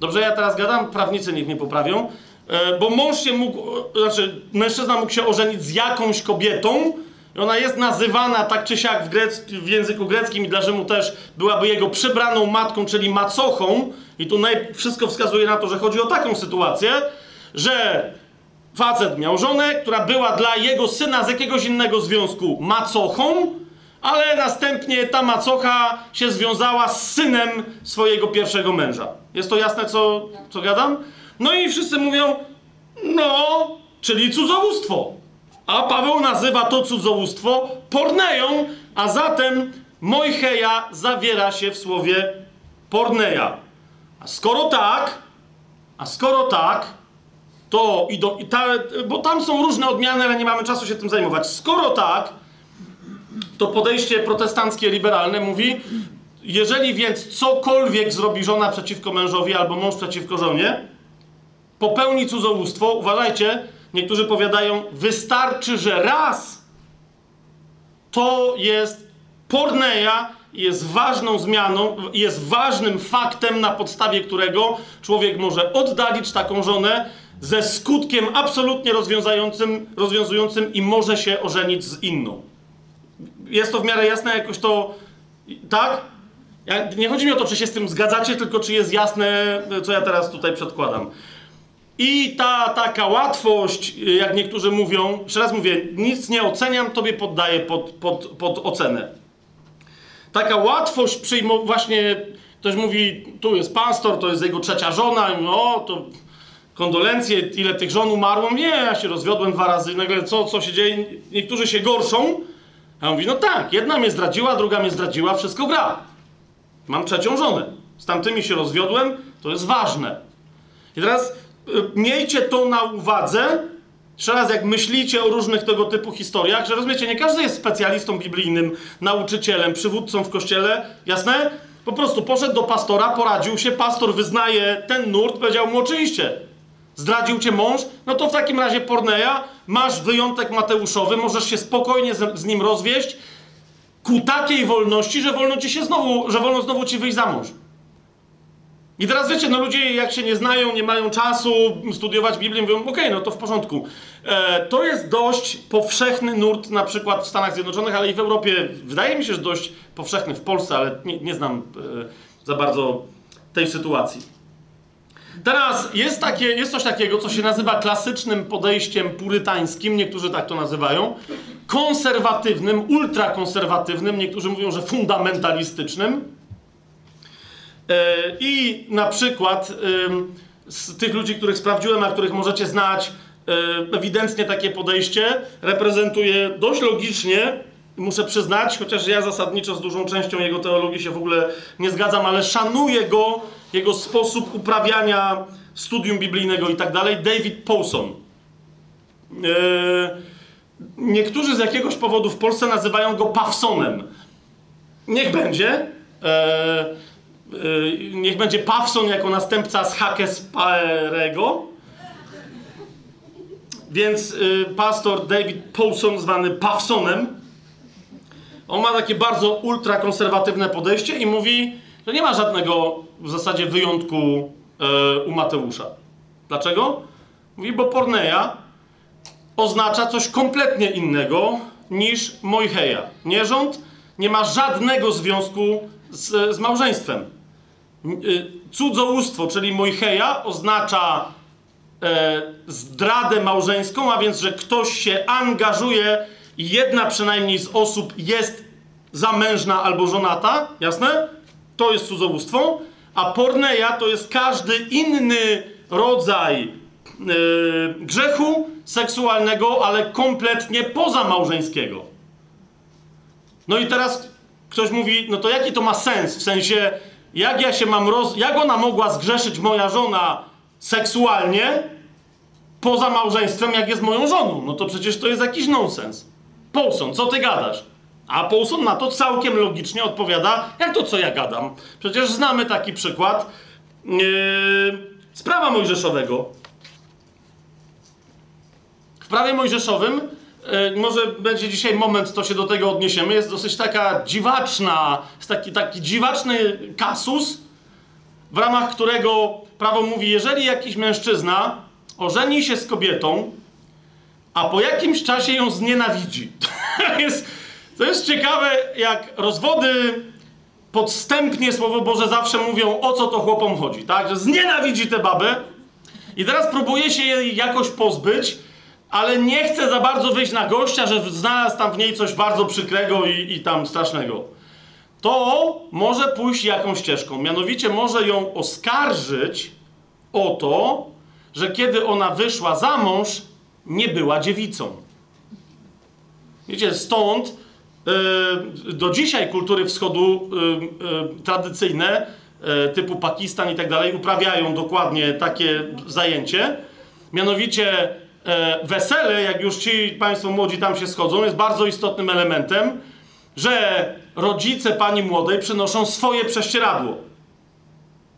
Dobrze, ja teraz gadam, prawnicy niech mnie poprawią. E, bo mąż się mógł, znaczy mężczyzna mógł się ożenić z jakąś kobietą, ona jest nazywana tak czy siak w, grec, w języku greckim i dla Rzymu też byłaby jego przybraną matką, czyli macochą. I tu wszystko wskazuje na to, że chodzi o taką sytuację, że facet miał żonę, która była dla jego syna z jakiegoś innego związku macochą, ale następnie ta macocha się związała z synem swojego pierwszego męża. Jest to jasne, co, co gadam? No i wszyscy mówią, no, czyli cudzołóstwo. A Paweł nazywa to cudzołóstwo porneją, a zatem Mojcheja zawiera się w słowie porneja. A skoro tak, a skoro tak, to i, do, i ta, bo tam są różne odmiany, ale nie mamy czasu się tym zajmować. Skoro tak, to podejście protestanckie, liberalne mówi, jeżeli więc cokolwiek zrobi żona przeciwko mężowi albo mąż przeciwko żonie, popełni cudzołóstwo, uważajcie, Niektórzy powiadają, wystarczy, że raz to jest porneja, jest ważną zmianą, jest ważnym faktem, na podstawie którego człowiek może oddalić taką żonę ze skutkiem absolutnie rozwiązującym, rozwiązującym i może się ożenić z inną. Jest to w miarę jasne, jakoś to. Tak? Ja, nie chodzi mi o to, czy się z tym zgadzacie, tylko czy jest jasne, co ja teraz tutaj przedkładam. I ta taka łatwość, jak niektórzy mówią, jeszcze raz mówię, nic nie oceniam, tobie poddaję pod, pod, pod ocenę. Taka łatwość przyjmowania, właśnie ktoś mówi, tu jest pastor, to jest jego trzecia żona, i o, to kondolencje, ile tych żon umarło. Nie, ja się rozwiodłem dwa razy, nagle co, co się dzieje? Niektórzy się gorszą. A on mówi, no tak, jedna mnie zdradziła, druga mnie zdradziła, wszystko gra. Mam trzecią żonę. Z tamtymi się rozwiodłem, to jest ważne. I teraz miejcie to na uwadze, jeszcze raz, jak myślicie o różnych tego typu historiach, że rozumiecie, nie każdy jest specjalistą biblijnym, nauczycielem, przywódcą w kościele, jasne? Po prostu poszedł do pastora, poradził się, pastor wyznaje ten nurt, powiedział mu oczywiście, zdradził cię mąż, no to w takim razie porneja, masz wyjątek Mateuszowy, możesz się spokojnie z, z nim rozwieść ku takiej wolności, że wolno ci się znowu, że wolno znowu ci wyjść za mąż. I teraz wiecie, no ludzie jak się nie znają, nie mają czasu studiować Biblię, mówią, okej, okay, no to w porządku. E, to jest dość powszechny nurt na przykład w Stanach Zjednoczonych, ale i w Europie. Wydaje mi się, że dość powszechny w Polsce, ale nie, nie znam e, za bardzo tej sytuacji. Teraz jest, takie, jest coś takiego, co się nazywa klasycznym podejściem purytańskim, niektórzy tak to nazywają. konserwatywnym, ultrakonserwatywnym, niektórzy mówią, że fundamentalistycznym. E, I na przykład z tych ludzi, których sprawdziłem, a których możecie znać, e, ewidentnie takie podejście reprezentuje dość logicznie, muszę przyznać, chociaż ja zasadniczo z dużą częścią jego teologii się w ogóle nie zgadzam, ale szanuję go, jego sposób uprawiania studium biblijnego i tak dalej, David Paulson. E, niektórzy z jakiegoś powodu w Polsce nazywają go Pawsonem. Niech będzie. Yy, niech będzie Pawson jako następca z Hakesparego. Więc yy, pastor David Paulson, zwany Pawsonem, on ma takie bardzo ultrakonserwatywne podejście i mówi, że nie ma żadnego w zasadzie wyjątku yy, u Mateusza. Dlaczego? Mówi, bo porneia oznacza coś kompletnie innego niż moicheja. Nierząd nie ma żadnego związku z, z małżeństwem. Y, cudzołóstwo, czyli moicheja, oznacza e, zdradę małżeńską, a więc, że ktoś się angażuje i jedna przynajmniej z osób jest zamężna albo żonata, jasne? To jest cudzołóstwo. A porneia to jest każdy inny rodzaj e, grzechu seksualnego, ale kompletnie pozamałżeńskiego. No i teraz ktoś mówi, no to jaki to ma sens? W sensie, jak ja się mam roz... Jak ona mogła zgrzeszyć moja żona seksualnie poza małżeństwem, jak jest moją żoną? No to przecież to jest jakiś nonsens. Paulson, co ty gadasz? A Paulson na to całkiem logicznie odpowiada, jak to co ja gadam? Przecież znamy taki przykład yy, z prawa mojżeszowego. W prawie mojżeszowym E, może będzie dzisiaj moment, to się do tego odniesiemy, jest dosyć taka dziwaczna, jest taki, taki dziwaczny kasus, w ramach którego prawo mówi, jeżeli jakiś mężczyzna ożeni się z kobietą, a po jakimś czasie ją znienawidzi. To jest, to jest ciekawe, jak rozwody podstępnie Słowo Boże zawsze mówią, o co to chłopom chodzi, tak? Że znienawidzi tę babę i teraz próbuje się jej jakoś pozbyć, ale nie chce za bardzo wyjść na gościa, że znalazł tam w niej coś bardzo przykrego i, i tam strasznego. To może pójść jakąś ścieżką. Mianowicie może ją oskarżyć o to, że kiedy ona wyszła za mąż, nie była dziewicą. Wiecie, stąd do dzisiaj kultury wschodu yy, yy, tradycyjne, typu Pakistan i tak dalej, uprawiają dokładnie takie zajęcie. Mianowicie e, wesele, jak już ci Państwo młodzi tam się schodzą, jest bardzo istotnym elementem, że rodzice pani młodej przynoszą swoje prześcieradło.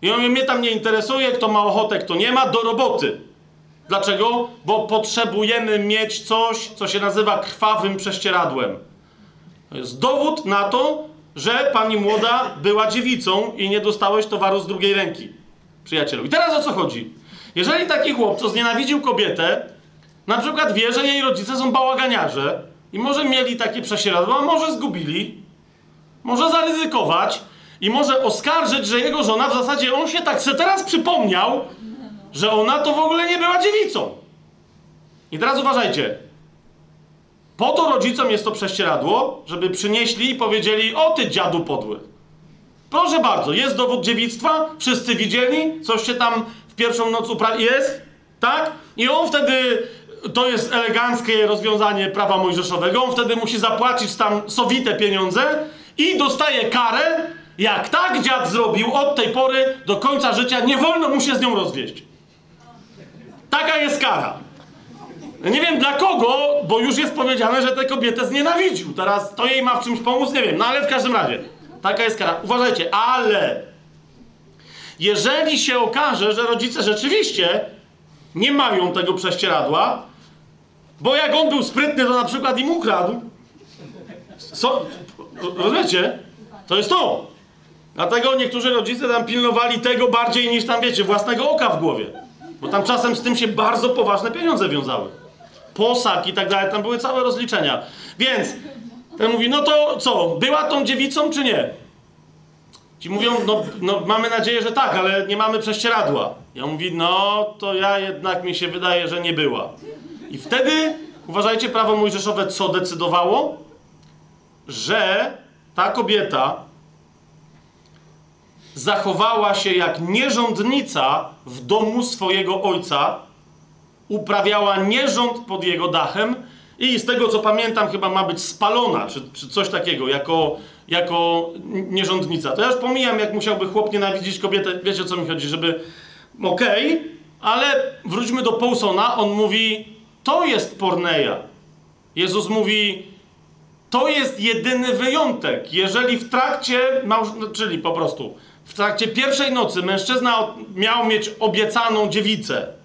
I on mnie tam nie interesuje, kto ma ochotę, kto nie ma, do roboty. Dlaczego? Bo potrzebujemy mieć coś, co się nazywa krwawym prześcieradłem. To jest dowód na to, że pani młoda była dziewicą i nie dostałeś towaru z drugiej ręki, przyjacielu. I teraz o co chodzi? Jeżeli taki chłop, co znienawidził kobietę, na przykład wie, że jej rodzice są bałaganiarze i może mieli takie prześladło, a może zgubili, może zaryzykować i może oskarżyć, że jego żona w zasadzie on się tak se teraz przypomniał, że ona to w ogóle nie była dziewicą. I teraz uważajcie. Po to rodzicom jest to prześcieradło, żeby przynieśli i powiedzieli: O ty dziadu podły. Proszę bardzo, jest dowód dziewictwa, wszyscy widzieli, coś się tam w pierwszą noc uprawi. Jest, tak? I on wtedy to jest eleganckie rozwiązanie prawa mojżeszowego. On wtedy musi zapłacić tam sowite pieniądze i dostaje karę. Jak tak dziad zrobił od tej pory do końca życia, nie wolno mu się z nią rozwieść. Taka jest kara. Nie wiem dla kogo, bo już jest powiedziane, że tę kobietę znienawidził. Teraz to jej ma w czymś pomóc, nie wiem. No ale w każdym razie, taka jest kara. Uważajcie, ale jeżeli się okaże, że rodzice rzeczywiście nie mają tego prześcieradła, bo jak on był sprytny, to na przykład im ukradł. Co? Rozumiecie? To jest to. Dlatego niektórzy rodzice tam pilnowali tego bardziej niż tam, wiecie, własnego oka w głowie. Bo tam czasem z tym się bardzo poważne pieniądze wiązały. Posag i tak dalej, tam były całe rozliczenia. Więc ten mówi, no to co, była tą dziewicą czy nie? Ci mówią, no, no mamy nadzieję, że tak, ale nie mamy prześcieradła. Ja mówi, no to ja jednak mi się wydaje, że nie była. I wtedy uważajcie, prawo mojżeszowe co decydowało? Że ta kobieta zachowała się jak nierządnica w domu swojego ojca, uprawiała nierząd pod jego dachem i z tego co pamiętam, chyba ma być spalona, czy, czy coś takiego, jako, jako nierządnica. To ja już pomijam, jak musiałby chłop nienawidzić kobietę, wiecie o co mi chodzi, żeby. Okej, okay, ale wróćmy do Paulsona, on mówi, to jest porneia. Jezus mówi, to jest jedyny wyjątek. Jeżeli w trakcie, czyli po prostu w trakcie pierwszej nocy mężczyzna miał mieć obiecaną dziewicę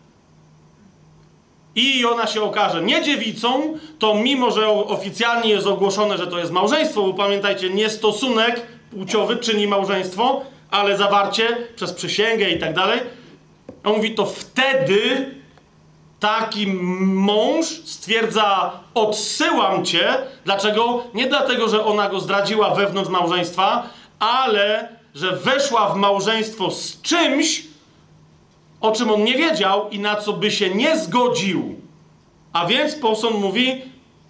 i ona się okaże nie dziewicą, to mimo, że oficjalnie jest ogłoszone, że to jest małżeństwo, bo pamiętajcie, nie stosunek płciowy czyni małżeństwo, ale zawarcie przez przysięgę i tak dalej. On mówi, to wtedy taki mąż stwierdza, odsyłam cię. Dlaczego? Nie dlatego, że ona go zdradziła wewnątrz małżeństwa, ale że weszła w małżeństwo z czymś, o czym on nie wiedział i na co by się nie zgodził. A więc Paulson mówi,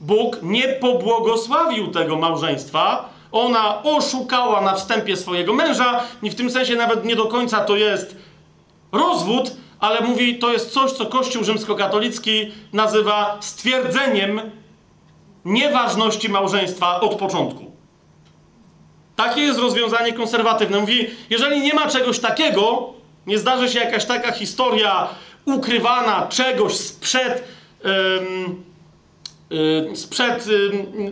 Bóg nie pobłogosławił tego małżeństwa. Ona oszukała na wstępie swojego męża i w tym sensie nawet nie do końca to jest rozwód, ale mówi, to jest coś, co Kościół rzymskokatolicki nazywa stwierdzeniem nieważności małżeństwa od początku. Takie jest rozwiązanie konserwatywne. Mówi, jeżeli nie ma czegoś takiego, nie zdarzy się jakaś taka historia ukrywana czegoś sprzed, ym, yy, sprzed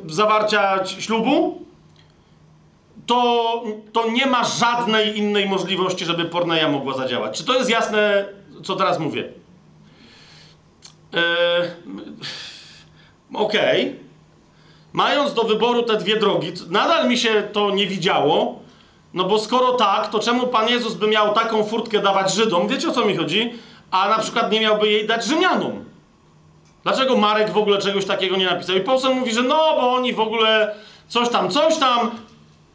zawarcia ślubu, to, to nie ma żadnej innej możliwości, żeby porneja mogła zadziałać. Czy to jest jasne, co teraz mówię? Yy, Okej. Okay. Mając do wyboru te dwie drogi, nadal mi się to nie widziało, no bo skoro tak, to czemu Pan Jezus by miał taką furtkę dawać Żydom? Wiecie o co mi chodzi? A na przykład nie miałby jej dać Rzymianom. Dlaczego Marek w ogóle czegoś takiego nie napisał? I Paulson mówi, że no, bo oni w ogóle coś tam, coś tam.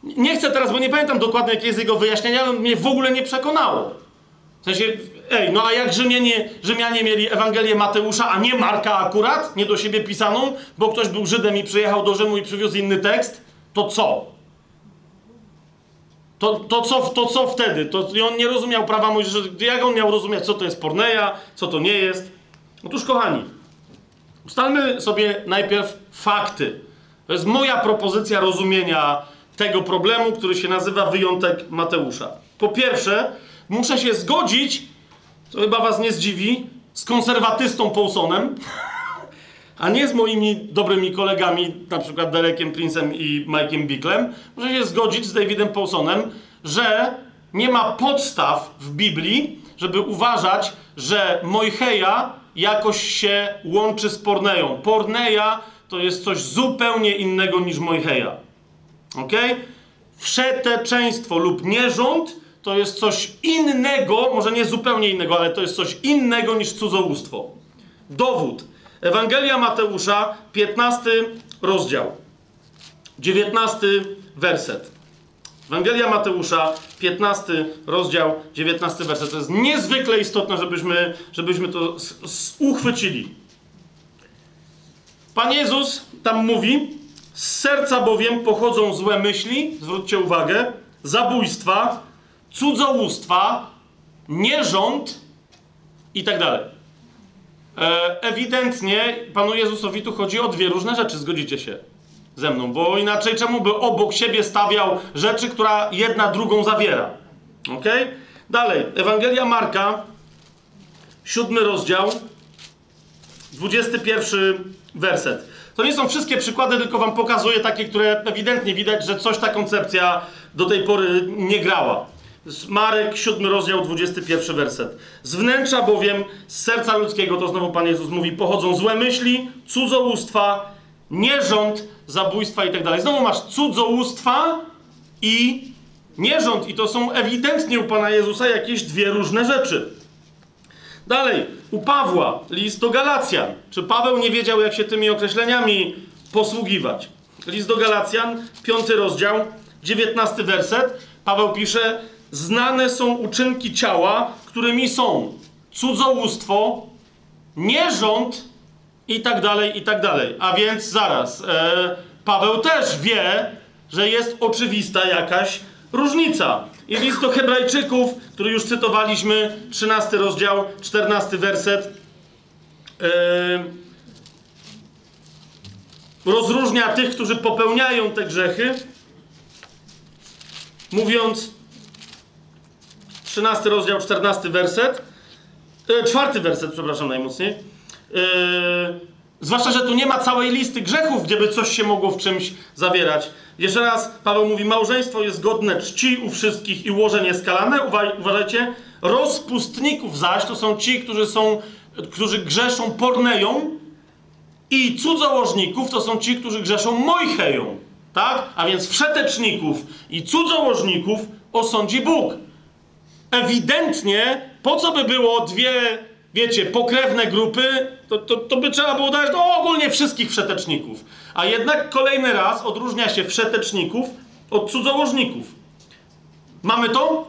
Nie chcę teraz, bo nie pamiętam dokładnie, jakie jest jego wyjaśnienie, ale mnie w ogóle nie przekonało. W sensie, ej, no a jak Rzymianie, Rzymianie mieli Ewangelię Mateusza, a nie Marka akurat, nie do siebie pisaną, bo ktoś był Żydem i przyjechał do Rzymu i przywiózł inny tekst, to co? To, to, co, to co wtedy? To on nie rozumiał prawa Mojżesza. Jak on miał rozumieć, co to jest porneia, co to nie jest? Otóż, kochani, ustalmy sobie najpierw fakty. To jest moja propozycja rozumienia tego problemu, który się nazywa wyjątek Mateusza. Po pierwsze, muszę się zgodzić, co chyba was nie zdziwi, z konserwatystą Paulsonem, a nie z moimi dobrymi kolegami, na przykład Derekiem Princem i Mike'iem Bicklem. Muszę się zgodzić z Davidem Paulsonem, że nie ma podstaw w Biblii, żeby uważać, że Mojheja jakoś się łączy z Porneją. Porneja to jest coś zupełnie innego niż Mojheja. Ok? Wszeteczeństwo lub nierząd to jest coś innego, może nie zupełnie innego, ale to jest coś innego niż cudzołóstwo. Dowód. Ewangelia Mateusza, 15 rozdział, 19 werset. Ewangelia Mateusza, 15 rozdział, 19 werset. To jest niezwykle istotne, żebyśmy, żebyśmy to uchwycili. Pan Jezus tam mówi, z serca bowiem pochodzą złe myśli, zwróćcie uwagę, zabójstwa, cudzołóstwa, nierząd i tak dalej. E, ewidentnie Panu Jezusowi tu chodzi o dwie różne rzeczy, zgodzicie się ze mną, bo inaczej czemu by obok siebie stawiał rzeczy, która jedna drugą zawiera? Ok? Dalej, Ewangelia Marka, siódmy rozdział, 21 werset. To nie są wszystkie przykłady, tylko wam pokazuję takie, które ewidentnie widać, że coś ta koncepcja do tej pory nie grała. Marek, 7 rozdział, 21 werset. Z wnętrza bowiem, z serca ludzkiego, to znowu Pan Jezus mówi, pochodzą złe myśli, cudzołóstwa, nierząd, zabójstwa i tak dalej. Znowu masz cudzołóstwa i nierząd i to są ewidentnie u Pana Jezusa jakieś dwie różne rzeczy. Dalej, u Pawła, list do Galacjan. Czy Paweł nie wiedział, jak się tymi określeniami posługiwać? List do Galacjan, piąty rozdział, dziewiętnasty werset. Paweł pisze, znane są uczynki ciała, którymi są cudzołóstwo, nierząd i tak dalej, i tak dalej. A więc zaraz, e, Paweł też wie, że jest oczywista jakaś różnica. I list do Hebrajczyków, który już cytowaliśmy, 13 rozdział, 14 werset, e, rozróżnia tych, którzy popełniają te grzechy, mówiąc, 13 rozdział, 14 werset, e, czwarty werset, przepraszam najmocniej, e, zwłaszcza, że tu nie ma całej listy grzechów, gdzieby coś się mogło w czymś zawierać. Jeszcze raz Paweł mówi, małżeństwo jest godne czci u wszystkich i łoże skalane. Uważajcie, rozpustników zaś to są ci, którzy są, którzy grzeszą porneją i cudzołożników to są ci, którzy grzeszą mojcheją. Tak? A więc wszeteczników i cudzołożników osądzi Bóg. Ewidentnie, po co by było dwie, wiecie, pokrewne grupy, to, to, to by trzeba było dać no, ogólnie wszystkich wszeteczników. A jednak kolejny raz odróżnia się wszeteczników od cudzołożników. Mamy to?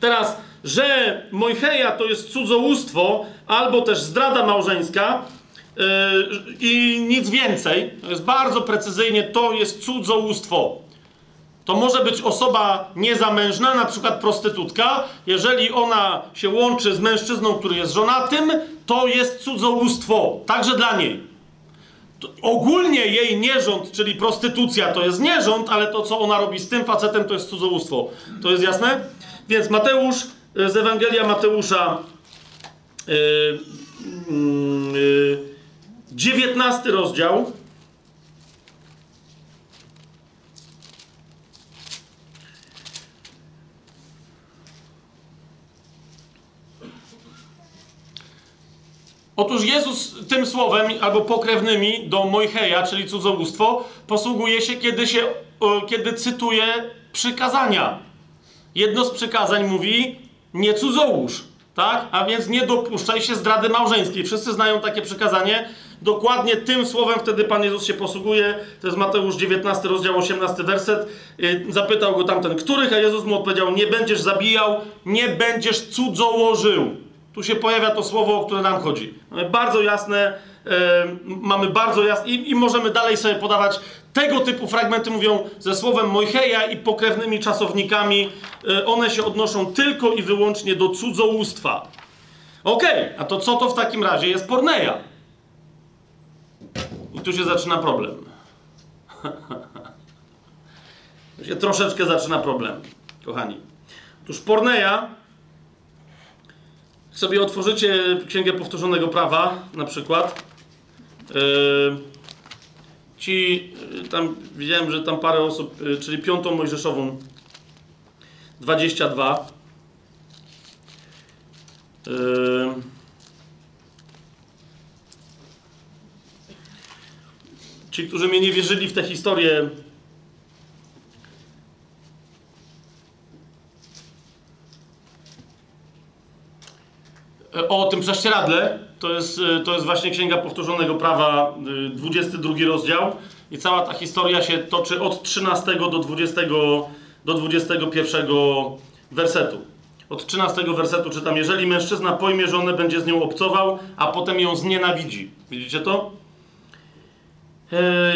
Teraz, że Mojcheja to jest cudzołóstwo albo też zdrada małżeńska yy, i nic więcej, to jest bardzo precyzyjnie, to jest cudzołóstwo. To może być osoba niezamężna, na przykład prostytutka. Jeżeli ona się łączy z mężczyzną, który jest żonatym, to jest cudzołóstwo, także dla niej ogólnie jej nierząd, czyli prostytucja, to jest nierząd, ale to, co ona robi z tym facetem, to jest cudzołóstwo. To jest jasne? Więc Mateusz y, z Ewangelia Mateusza, yy, yy, 19 rozdział. Otóż Jezus tym słowem, albo pokrewnymi do Mojcheja, czyli cudzołóstwo, posługuje się, kiedy, się, kiedy cytuje przykazania. Jedno z przykazań mówi, nie cudzołóż, tak? A więc nie dopuszczaj się zdrady małżeńskiej. Wszyscy znają takie przykazanie. Dokładnie tym słowem wtedy Pan Jezus się posługuje. To jest Mateusz 19, rozdział 18, werset. Y, zapytał go tamten, których, a Jezus mu odpowiedział, nie będziesz zabijał, nie będziesz cudzołożył. Tu się pojawia to słowo, o które nam chodzi. Mamy bardzo jasne, e, mamy bardzo jasne i, i, możemy dalej sobie podawać tego typu fragmenty, mówią ze słowem Mojcheja i pokrewnymi czasownikami. E, one się odnoszą tylko i wyłącznie do cudzołóstwa. Okej, okay, a to co to w takim razie jest porneja? I tu się zaczyna problem. tu się troszeczkę zaczyna problem, kochani. Otóż porneja sobie otworzycie Księgę Powtórzonego Prawa, na przykład, yy, ci, yy, tam widziałem, że tam parę osób, yy, czyli piątą Mojżeszową, 22. Yy, ci, którzy mnie nie wierzyli w tę historię, o tym prześcieradle, to jest, e, to jest właśnie Księga Powtórzonego Prawa, 22 e, rozdział. I cała ta historia się toczy od 13 do 20, do 21 wersetu. Od 13 wersetu czytam, jeżeli mężczyzna pojmie żonę, będzie z nią obcował, a potem ją znienawidzi. Widzicie to?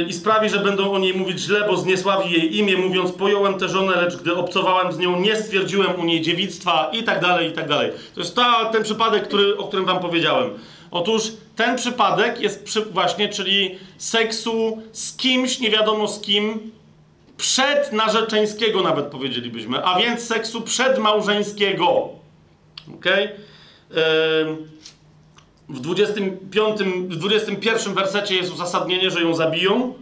I sprawi, że będą o niej mówić źle, bo zniesławi jej imię, mówiąc pojąłem tę żonę, lecz gdy obcowałem z nią, nie stwierdziłem u niej dziewictwa i tak dalej, i tak dalej. To jest ta, ten przypadek, który, o którym wam powiedziałem. Otóż ten przypadek jest przy, właśnie, czyli seksu z kimś, nie wiadomo z kim, przed narzeczeńskiego nawet powiedzielibyśmy, a więc seksu przedmałżeńskiego. Okej? Okay? W 25, w 21 wersecie jest uzasadnienie, że ją zabiją.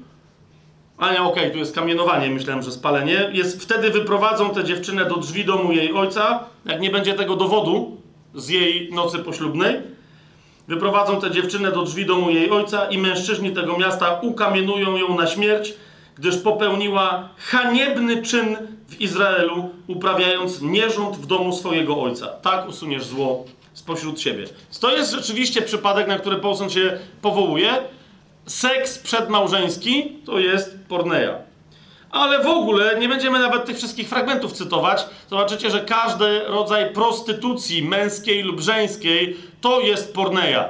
A nie, okej, okay, tu jest kamienowanie, myślałem, że spalenie. Jest, wtedy wyprowadzą tę dziewczynę do drzwi domu jej ojca, jak nie będzie tego dowodu z jej nocy poślubnej. Wyprowadzą tę dziewczynę do drzwi domu jej ojca i mężczyźni tego miasta ukamienują ją na śmierć, gdyż popełniła haniebny czyn w Izraelu, uprawiając nierząd w domu swojego ojca. Tak usuniesz zło spośród siebie. To jest rzeczywiście przypadek, na który Paulson się powołuje. Seks przedmałżeński to jest porneia. Ale w ogóle nie będziemy nawet tych wszystkich fragmentów cytować. Zobaczycie, że każdy rodzaj prostytucji męskiej lub żeńskiej to jest porneia.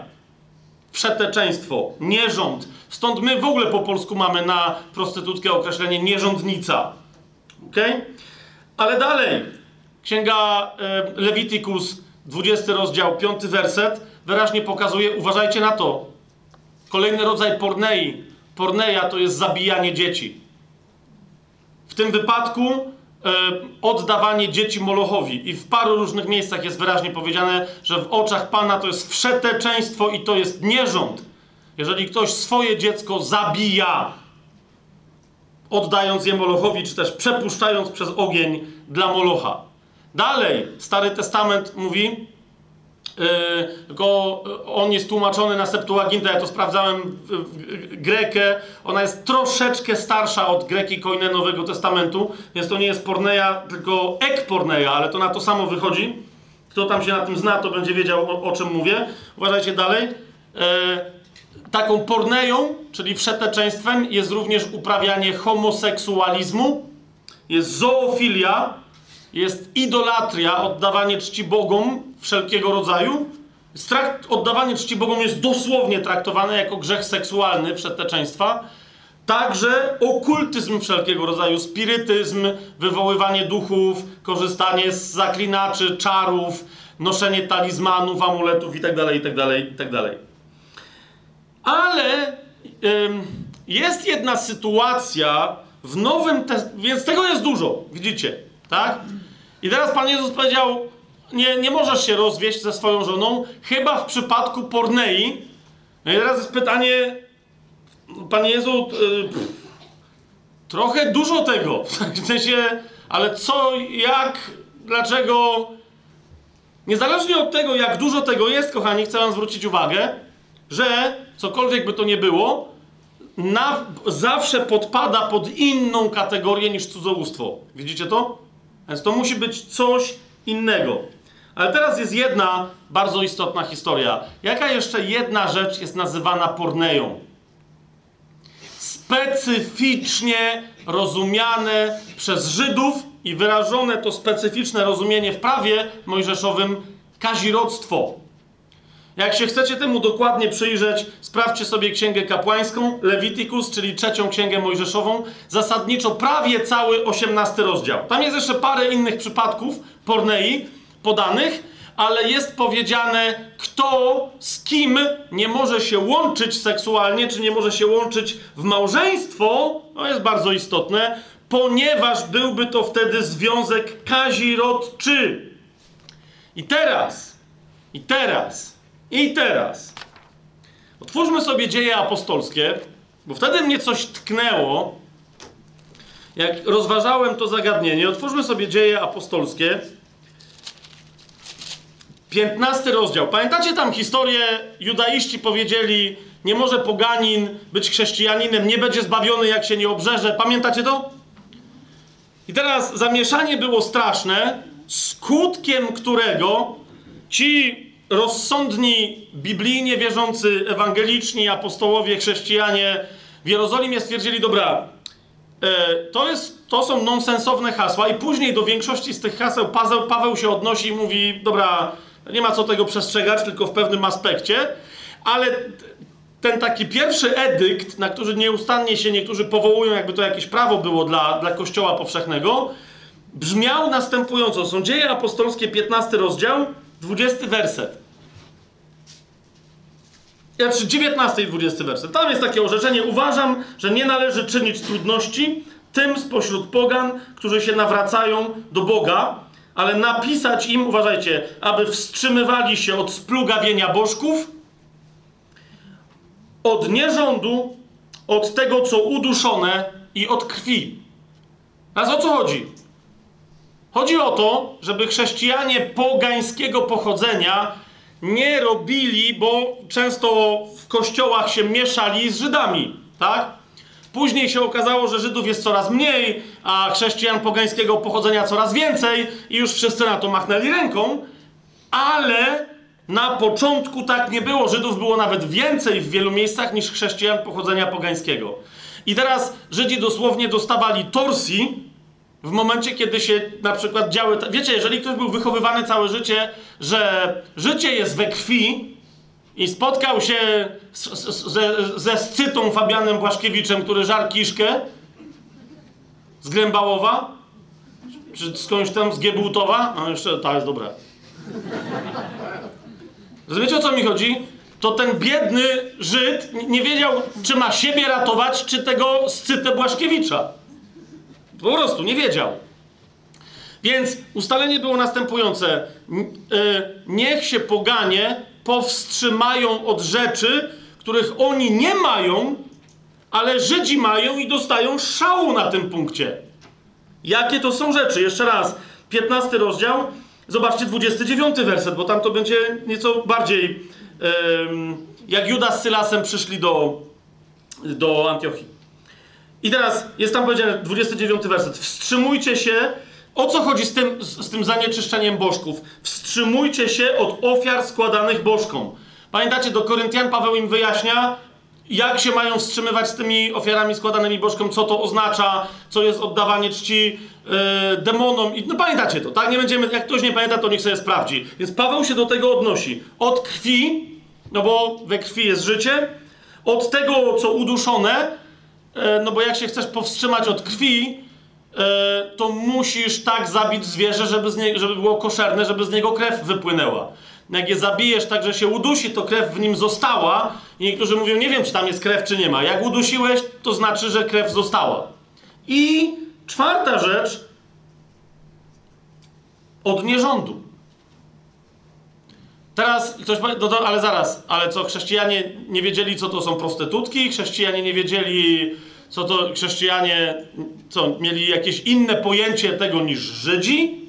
Wszeteczeństwo, nierząd. Stąd my w ogóle po polsku mamy na prostytutkę określenie nierządnica. Ok? Ale dalej. Księga e, Leviticus, 20 rozdział, 5 werset, wyraźnie pokazuje, uważajcie na to. Kolejny rodzaj pornei. Porneia to jest zabijanie dzieci. W tym wypadku e, oddawanie dzieci Molochowi. I w paru różnych miejscach jest wyraźnie powiedziane, że w oczach Pana to jest wszeteczeństwo i to jest nierząd. Jeżeli ktoś swoje dziecko zabija, oddając je Molochowi, czy też przepuszczając przez ogień dla Molocha. Dalej, Stary Testament mówi, yy, tylko on jest tłumaczony na Septuagintę, ja to sprawdzałem w, w, Grekę, ona jest troszeczkę starsza od Greki Koine Nowego Testamentu, więc to nie jest porneia, tylko ek porneia, ale to na to samo wychodzi. Kto tam się na tym zna, to będzie wiedział o, o czym mówię. Uważajcie dalej. Yy, taką porneją, czyli wszeteczeństwem, jest również uprawianie homoseksualizmu, jest zoofilia, jest idolatria, oddawanie czci Bogom wszelkiego rodzaju. Oddawanie czci Bogom jest dosłownie traktowane jako grzech seksualny wszeteczeństwa. Także okultyzm wszelkiego rodzaju, spirytyzm, wywoływanie duchów, korzystanie z zaklinaczy, czarów, noszenie talizmanów, amuletów itd., itd., itd. Ale ym, jest jedna sytuacja w Nowym Testamencie, więc tego jest dużo, widzicie, tak? I teraz Pan Jezus powiedział, nie, nie możesz się rozwieść ze swoją żoną, chyba w przypadku pornei. No i teraz jest pytanie, Panie Jezu, yy, trochę dużo tego, w sensie, ale co, jak, dlaczego... Niezależnie od tego, jak dużo tego jest, kochani, chcę wam zwrócić uwagę, że cokolwiek by to nie było, na, zawsze podpada pod inną kategorię niż cudzołóstwo. Widzicie to? Więc to musi być coś innego. Ale teraz jest jedna bardzo istotna historia. Jaka jeszcze jedna rzecz jest nazywana porneją? Specyficznie rozumiane przez Żydów i wyrażone to specyficzne rozumienie w prawie mojżeszowym kazirodztwo. Jak się chcecie temu dokładnie przyjrzeć, sprawdźcie sobie Księgę Kapłańską, Leviticus, czyli trzecią Księgę Mojżeszową, zasadniczo prawie cały osiemnasty rozdział. Tam jest jeszcze parę innych przypadków pornei podanych, ale jest powiedziane, kto z kim nie może się łączyć seksualnie, czy nie może się łączyć w małżeństwo, to jest bardzo istotne, ponieważ byłby to wtedy związek kazirodczy. I teraz, i teraz i teraz otwórzmy sobie dzieje apostolskie, bo wtedy mnie coś tknęło, jak rozważałem to zagadnienie. Otwórzmy sobie dzieje apostolskie. 15 rozdział. Pamiętacie tam historię? Judaiści powiedzieli, nie może poganin być chrześcijaninem, nie będzie zbawiony, jak się nie obrzeże. Pamiętacie to? I teraz zamieszanie było straszne, skutkiem którego ci rozsądni, biblijnie wierzący, ewangeliczni, apostołowie, chrześcijanie w Jerozolimie stwierdzili, dobra, e, to, jest, to są nonsensowne hasła i później do większości z tych haseł Paweł, Paweł się odnosi i mówi, dobra, nie ma co tego przestrzegać, tylko w pewnym aspekcie, ale ten taki pierwszy edykt, na który nieustannie się niektórzy powołują, jakby to jakieś prawo było dla, dla Kościoła powszechnego, brzmiał następująco. Są dzieje apostolskie, 15 rozdział, 20 werset. Znaczy 19 i 20 werset. Tam jest takie orzeczenie. Uważam, że nie należy czynić trudności tym spośród pogan, którzy się nawracają do Boga, ale napisać im, uważajcie, aby wstrzymywali się od splugawienia bożków, od nierządu, od tego, co uduszone i od krwi. A o co chodzi? Chodzi o to, żeby chrześcijanie pogańskiego pochodzenia nie robili, bo często w kościołach się mieszali z Żydami, tak? Później się okazało, że Żydów jest coraz mniej, a chrześcijan pogańskiego pochodzenia coraz więcej i już wszyscy na to machnęli ręką, ale na początku tak nie było. Żydów było nawet więcej w wielu miejscach niż chrześcijan pochodzenia pogańskiego. I teraz Żydzi dosłownie dostawali torsji, w momencie, kiedy się na przykład działy. Wiecie, jeżeli ktoś był wychowywany całe życie, że życie jest we krwi, i spotkał się z, z, ze, ze Scytą Fabianem Błaszkiewiczem, który żar kiszkę z Grębałowa, czy skądś tam z Giebułtowa, no jeszcze ta jest dobra. Rozumiecie o co mi chodzi? To ten biedny Żyd nie wiedział, czy ma siebie ratować, czy tego Scytę Błaszkiewicza. Po prostu nie wiedział. Więc ustalenie było następujące. Niech się poganie powstrzymają od rzeczy, których oni nie mają, ale Żydzi mają i dostają szału na tym punkcie. Jakie to są rzeczy? Jeszcze raz. 15 rozdział. Zobaczcie 29 werset, bo tam to będzie nieco bardziej jak Judas z Sylasem przyszli do, do Antiochii. I teraz jest tam powiedziane 29 werset. Wstrzymujcie się o co chodzi z tym, z, z tym zanieczyszczeniem bożków? Wstrzymujcie się od ofiar składanych bożkom. Pamiętacie, do Koryntian Paweł im wyjaśnia, jak się mają wstrzymywać z tymi ofiarami składanymi bożkom, co to oznacza, co jest oddawanie czci yy, demonom. I, no pamiętacie to, tak? Nie będziemy, jak ktoś nie pamięta, to niech sobie sprawdzi. Więc Paweł się do tego odnosi. Od krwi, no bo we krwi jest życie, od tego, co uduszone, no bo jak się chcesz powstrzymać od krwi, E, to musisz tak zabić zwierzę, żeby, z nie, żeby było koszerne, żeby z niego krew wypłynęła. Jak je zabijesz tak, że się udusi, to krew w nim została. I niektórzy mówią, nie wiem, czy tam jest krew, czy nie ma. Jak udusiłeś, to znaczy, że krew została. I czwarta rzecz, od nierządu. Teraz ktoś powie, no ale zaraz, ale co, chrześcijanie nie wiedzieli, co to są prostytutki? Chrześcijanie nie wiedzieli, co to chrześcijanie, co, mieli jakieś inne pojęcie tego niż Żydzi?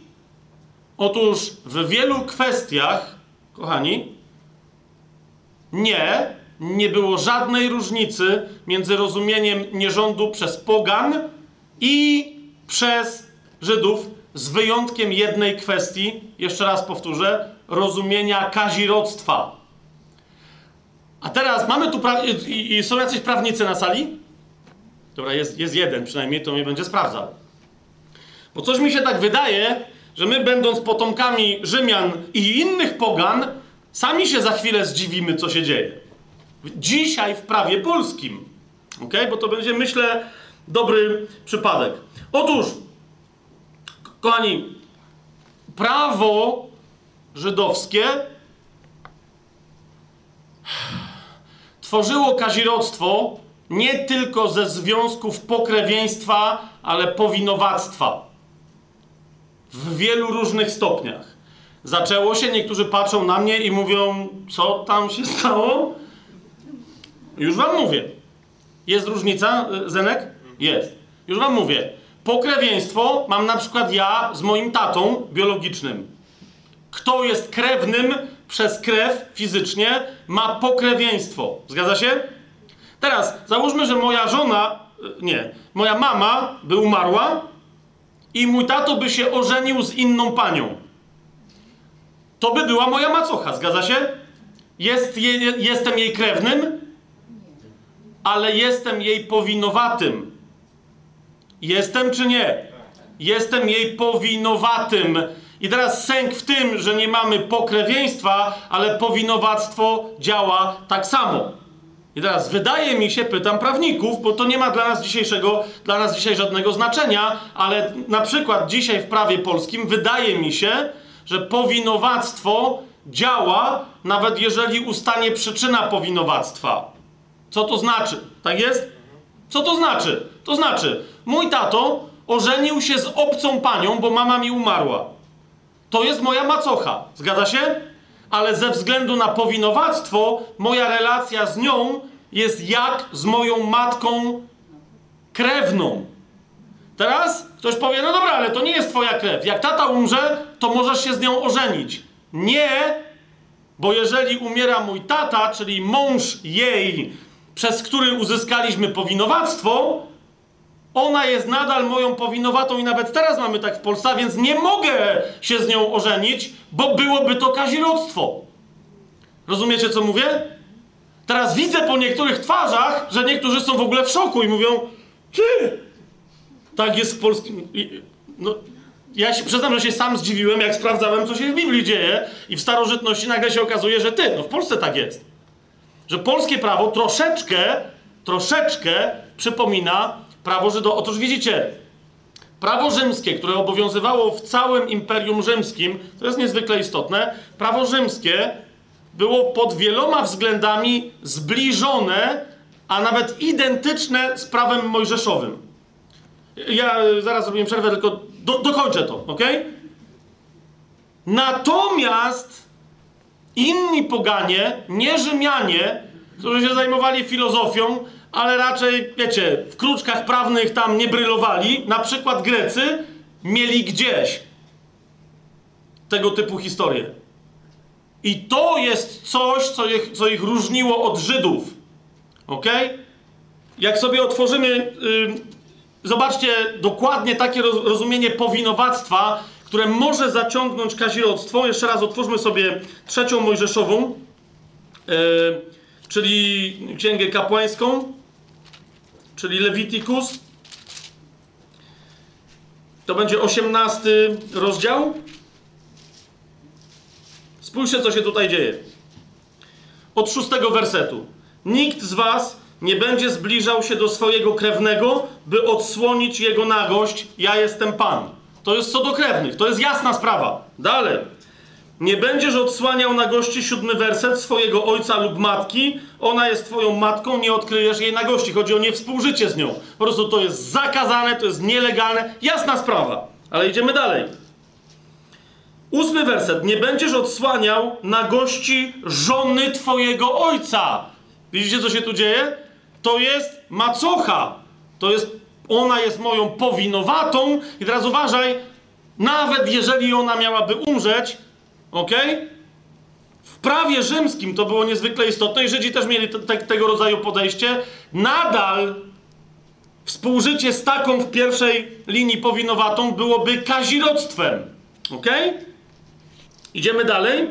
Otóż w wielu kwestiach, kochani, nie, nie było żadnej różnicy między rozumieniem nierządu przez pogan i przez Żydów, z wyjątkiem jednej kwestii, jeszcze raz powtórzę, rozumienia kazirodztwa. A teraz mamy tu, pra- i, i są jacyś prawnicy na sali? Dobra, jest, jest jeden przynajmniej, to mnie będzie sprawdzał. Bo coś mi się tak wydaje, że my będąc potomkami Rzymian i innych pogan, sami się za chwilę zdziwimy, co się dzieje. Dzisiaj w prawie polskim. Ok? Bo to będzie, myślę, dobry przypadek. Otóż, kochani, prawo żydowskie tworzyło kazirodztwo nie tylko ze związków pokrewieństwa, ale powinowactwa. W wielu różnych stopniach. Zaczęło się, niektórzy patrzą na mnie i mówią, co tam się stało? Już wam mówię. Jest różnica, y, Zenek? Jest. Już wam mówię. Pokrewieństwo mam na przykład ja z moim tatą biologicznym. Kto jest krewnym przez krew fizycznie, ma pokrewieństwo. Zgadza się? Teraz załóżmy, że moja żona, e, nie, moja mama by umarła i mój tato by się ożenił z inną panią. To by była moja macocha, zgadza się? Jest je, jestem jej krewnym, ale jestem jej powinowatym. Jestem czy nie? Jestem jej powinowatym. I teraz sęk w tym, że nie mamy pokrewieństwa, ale powinowactwo działa tak samo. I teraz wydaje mi się, pytam prawników, bo to nie ma dla nas dzisiejszego, dla nas dzisiaj żadnego znaczenia, ale na przykład dzisiaj w prawie polskim wydaje mi się, że powinowactwo działa, nawet jeżeli ustanie przyczyna powinowactwa. Co to znaczy? Tak jest? Co to znaczy? To znaczy, mój tato ożenił się z obcą panią, bo mama mi umarła. To jest moja macocha. Zgadza się? ale ze względu na powinowactwo, moja relacja z nią jest jak z moją matką krewną. Teraz ktoś powie, no dobra, ale to nie jest twoja krew. Jak tata umrze, to możesz się z nią ożenić. Nie, bo jeżeli umiera mój tata, czyli mąż jej, przez który uzyskaliśmy powinowactwo, ona jest nadal moją powinowatą i nawet teraz mamy tak w Polsce, więc nie mogę się z nią ożenić, bo byłoby to kazirodztwo. Rozumiecie, co mówię? Teraz widzę po niektórych twarzach, że niektórzy są w ogóle w szoku i mówią, ty, tak jest w polskim... No, ja się przyznam, że się sam zdziwiłem, jak sprawdzałem, co się w Biblii dzieje i w starożytności nagle się okazuje, że ty, no w Polsce tak jest. Że polskie prawo troszeczkę, troszeczkę przypomina prawo Żydo. Otóż widzicie, prawo rzymskie, które obowiązywało w całym Imperium Rzymskim, to jest niezwykle istotne, prawo rzymskie było pod wieloma względami zbliżone, a nawet identyczne z prawem mojżeszowym. Ja zaraz zrobię przerwę, tylko do, dokończę to, ok? Natomiast inni poganie, nie Rzymianie, którzy się zajmowali filozofią, ale raczej, wiecie, w kruczkach prawnych tam nie brylowali, na przykład Grecy, mieli gdzieś tego typu historie. I to jest coś, co ich, co ich różniło od Żydów. Ok? Jak sobie otworzymy, yy, zobaczcie dokładnie takie rozumienie powinowactwa, które może zaciągnąć kazirodztwo. Jeszcze raz otwórzmy sobie trzecią Mojżeszową, yy, czyli Księgę Kapłańską, czyli Leviticus. To będzie osiemnasty rozdział. Spójrzcie, co się tutaj dzieje. Od szóstego wersetu. Nikt z was nie będzie zbliżał się do swojego krewnego, by odsłonić jego nagość. Ja jestem Pan. To jest co do krewnych. To jest jasna sprawa. Dalej. Nie będziesz odsłaniał nagości, siódmy werset, swojego ojca lub matki. Ona jest twoją matką, nie odkryjesz jej nagości. Chodzi o niewspółżycie z nią. Po prostu to jest zakazane, to jest nielegalne. Jasna sprawa. Ale idziemy dalej. Ósmy werset. Nie będziesz odsłaniał nagości żony twojego ojca. Widzicie, co się tu dzieje? To jest macocha. To jest, ona jest moją powinowatą. I teraz uważaj, nawet jeżeli ona miałaby umrzeć, ok? W prawie rzymskim to było niezwykle istotne i Żydzi też mieli te, te, tego rodzaju podejście. Nadal współżycie z taką w pierwszej linii powinowatą byłoby kazirodztwem. ok? Idziemy dalej?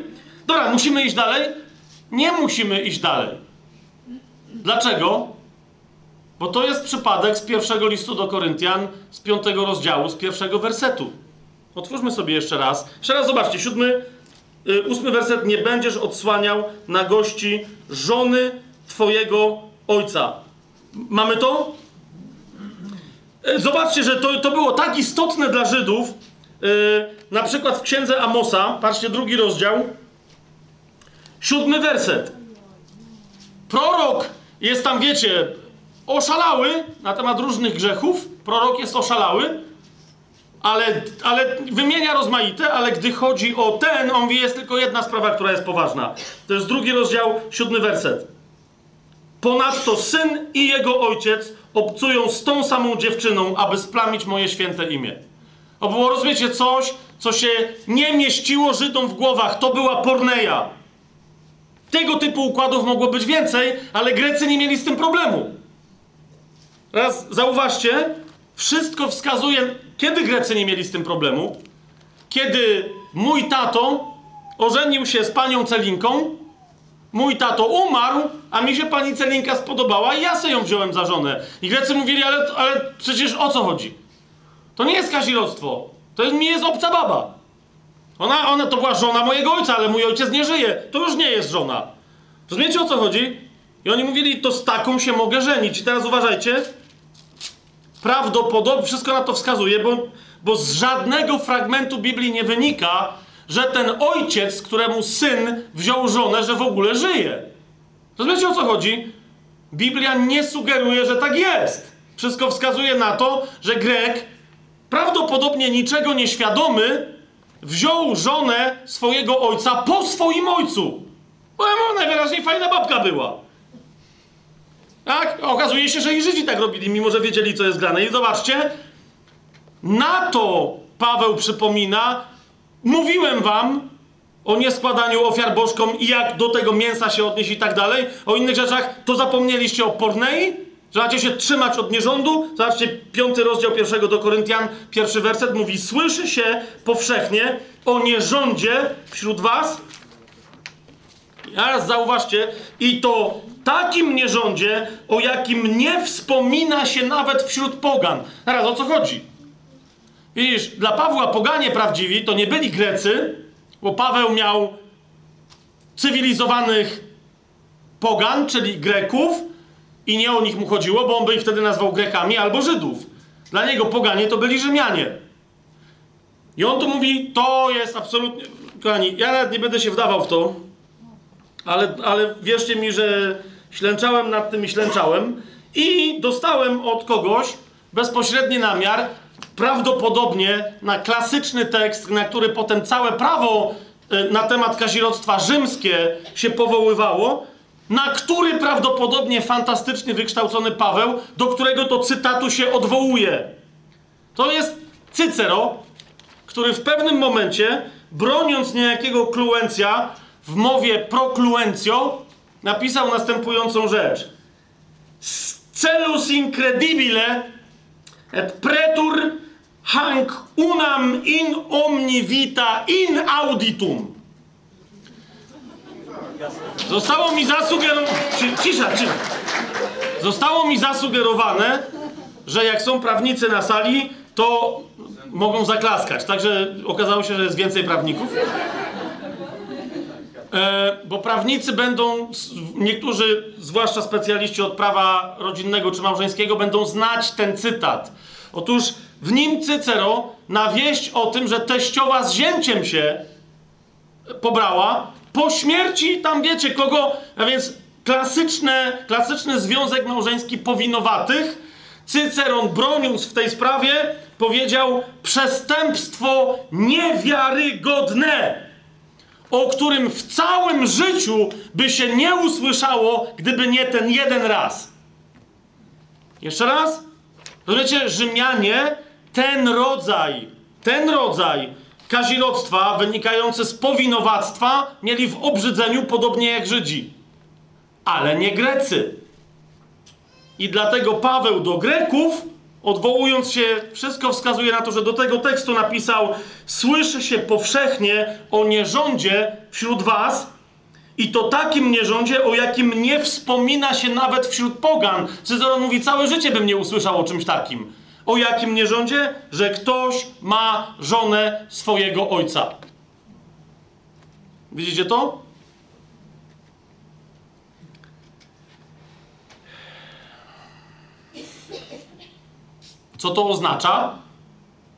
Dobra, musimy iść dalej? Nie musimy iść dalej. Dlaczego? Bo to jest przypadek z pierwszego listu do Koryntian, z piątego rozdziału, z pierwszego wersetu. Otwórzmy sobie jeszcze raz. Jeszcze raz zobaczcie, siódmy, ósmy werset. Nie będziesz odsłaniał na gości żony twojego ojca. Mamy to? Yy, zobaczcie, że to, to było tak istotne dla Żydów, yy, na przykład w księdze Amosa, patrzcie, drugi rozdział, siódmy werset. Prorok jest tam, wiecie, oszalały na temat różnych grzechów. Prorok jest oszalały, ale, ale wymienia rozmaite, ale gdy chodzi o ten, on mówi, jest tylko jedna sprawa, która jest poważna. To jest drugi rozdział, siódmy werset. Ponadto syn i jego ojciec obcują z tą samą dziewczyną, aby splamić moje święte imię. O było, rozumiecie, coś, co się nie mieściło Żydom w głowach. To była porneja. Tego typu układów mogło być więcej, ale Grecy nie mieli z tym problemu. Teraz zauważcie, wszystko wskazuje, kiedy Grecy nie mieli z tym problemu. Kiedy mój tato ożenił się z panią Celinką, mój tato umarł, a mi się pani Celinka spodobała i ja sobie ją wziąłem za żonę. I Grecy mówili, ale, ale przecież o co chodzi? To nie jest kazirodztwo. To jest, mi jest obca baba. Ona, ona to była żona mojego ojca, ale mój ojciec nie żyje. To już nie jest żona. Rozumiecie o co chodzi? I oni mówili, to z taką się mogę żenić. I teraz uważajcie. Prawdopodobnie wszystko na to wskazuje, bo, bo z żadnego fragmentu Biblii nie wynika, że ten ojciec, któremu syn wziął żonę, że w ogóle żyje. Rozumiecie o co chodzi? Biblia nie sugeruje, że tak jest. Wszystko wskazuje na to, że Grek prawdopodobnie niczego nieświadomy, wziął żonę swojego ojca po swoim ojcu. Bo najwyraźniej fajna babka była. Tak? Okazuje się, że i Żydzi tak robili, mimo że wiedzieli, co jest grane. I zobaczcie, na to Paweł przypomina, mówiłem wam o nieskładaniu ofiar bożkom i jak do tego mięsa się odnieść i tak dalej. O innych rzeczach to zapomnieliście o pornei, że macie się trzymać od nierządu? Zobaczcie, piąty rozdział pierwszego do Koryntian, pierwszy werset mówi: Słyszy się powszechnie o nierządzie wśród was. Teraz zauważcie, i to takim nierządzie, o jakim nie wspomina się nawet wśród pogan. Teraz o co chodzi? Widzisz, dla Pawła poganie prawdziwi to nie byli Grecy, bo Paweł miał cywilizowanych pogan, czyli Greków, i nie o nich mu chodziło, bo on by ich wtedy nazwał Grekami albo Żydów. Dla niego poganie to byli Rzymianie. I on tu mówi, to jest absolutnie. Kochani, ja nawet nie będę się wdawał w to, ale, ale wierzcie mi, że ślęczałem nad tym i ślęczałem. I dostałem od kogoś bezpośredni namiar, prawdopodobnie na klasyczny tekst, na który potem całe prawo y, na temat kazirodztwa rzymskie się powoływało, na który prawdopodobnie fantastycznie wykształcony Paweł, do którego to cytatu się odwołuje. To jest Cycero, który w pewnym momencie, broniąc niejakiego kluencja w mowie procluentio, napisał następującą rzecz. Celus incredibile et pretur hanc unam in omni vita in auditum. Zostało mi zasugerowane. Cisza, cisza. Zostało mi zasugerowane, że jak są prawnicy na sali, to mogą zaklaskać. Także okazało się, że jest więcej prawników. E, bo prawnicy będą, niektórzy, zwłaszcza specjaliści od prawa rodzinnego czy małżeńskiego, będą znać ten cytat. Otóż w nim Cycero na wieść o tym, że teściowa z zięciem się pobrała, po śmierci tam wiecie kogo, a więc klasyczne, klasyczny związek małżeński powinowatych, Cyceron broniąc w tej sprawie powiedział przestępstwo niewiarygodne, o którym w całym życiu by się nie usłyszało, gdyby nie ten jeden raz. Jeszcze raz? Rozumiecie, Rzymianie ten rodzaj, ten rodzaj kazirodztwa wynikający z powinowactwa mieli w obrzydzeniu podobnie jak Żydzi. Ale nie Grecy. I dlatego Paweł do Greków, odwołując się, wszystko wskazuje na to, że do tego tekstu napisał: Słyszy się powszechnie o nierządzie wśród was, i to takim nierządzie, o jakim nie wspomina się nawet wśród pogan. Cyceron mówi: Całe życie bym nie usłyszał o czymś takim. O jakim nierządzie? Że ktoś ma żonę swojego ojca. Widzicie to? Co to oznacza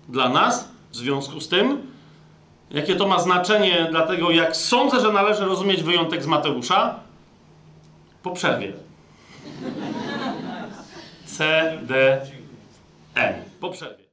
dla nas w związku z tym? Jakie to ma znaczenie dla tego, jak sądzę, że należy rozumieć wyjątek z Mateusza? Po przerwie. C, D, N. Po przerwie.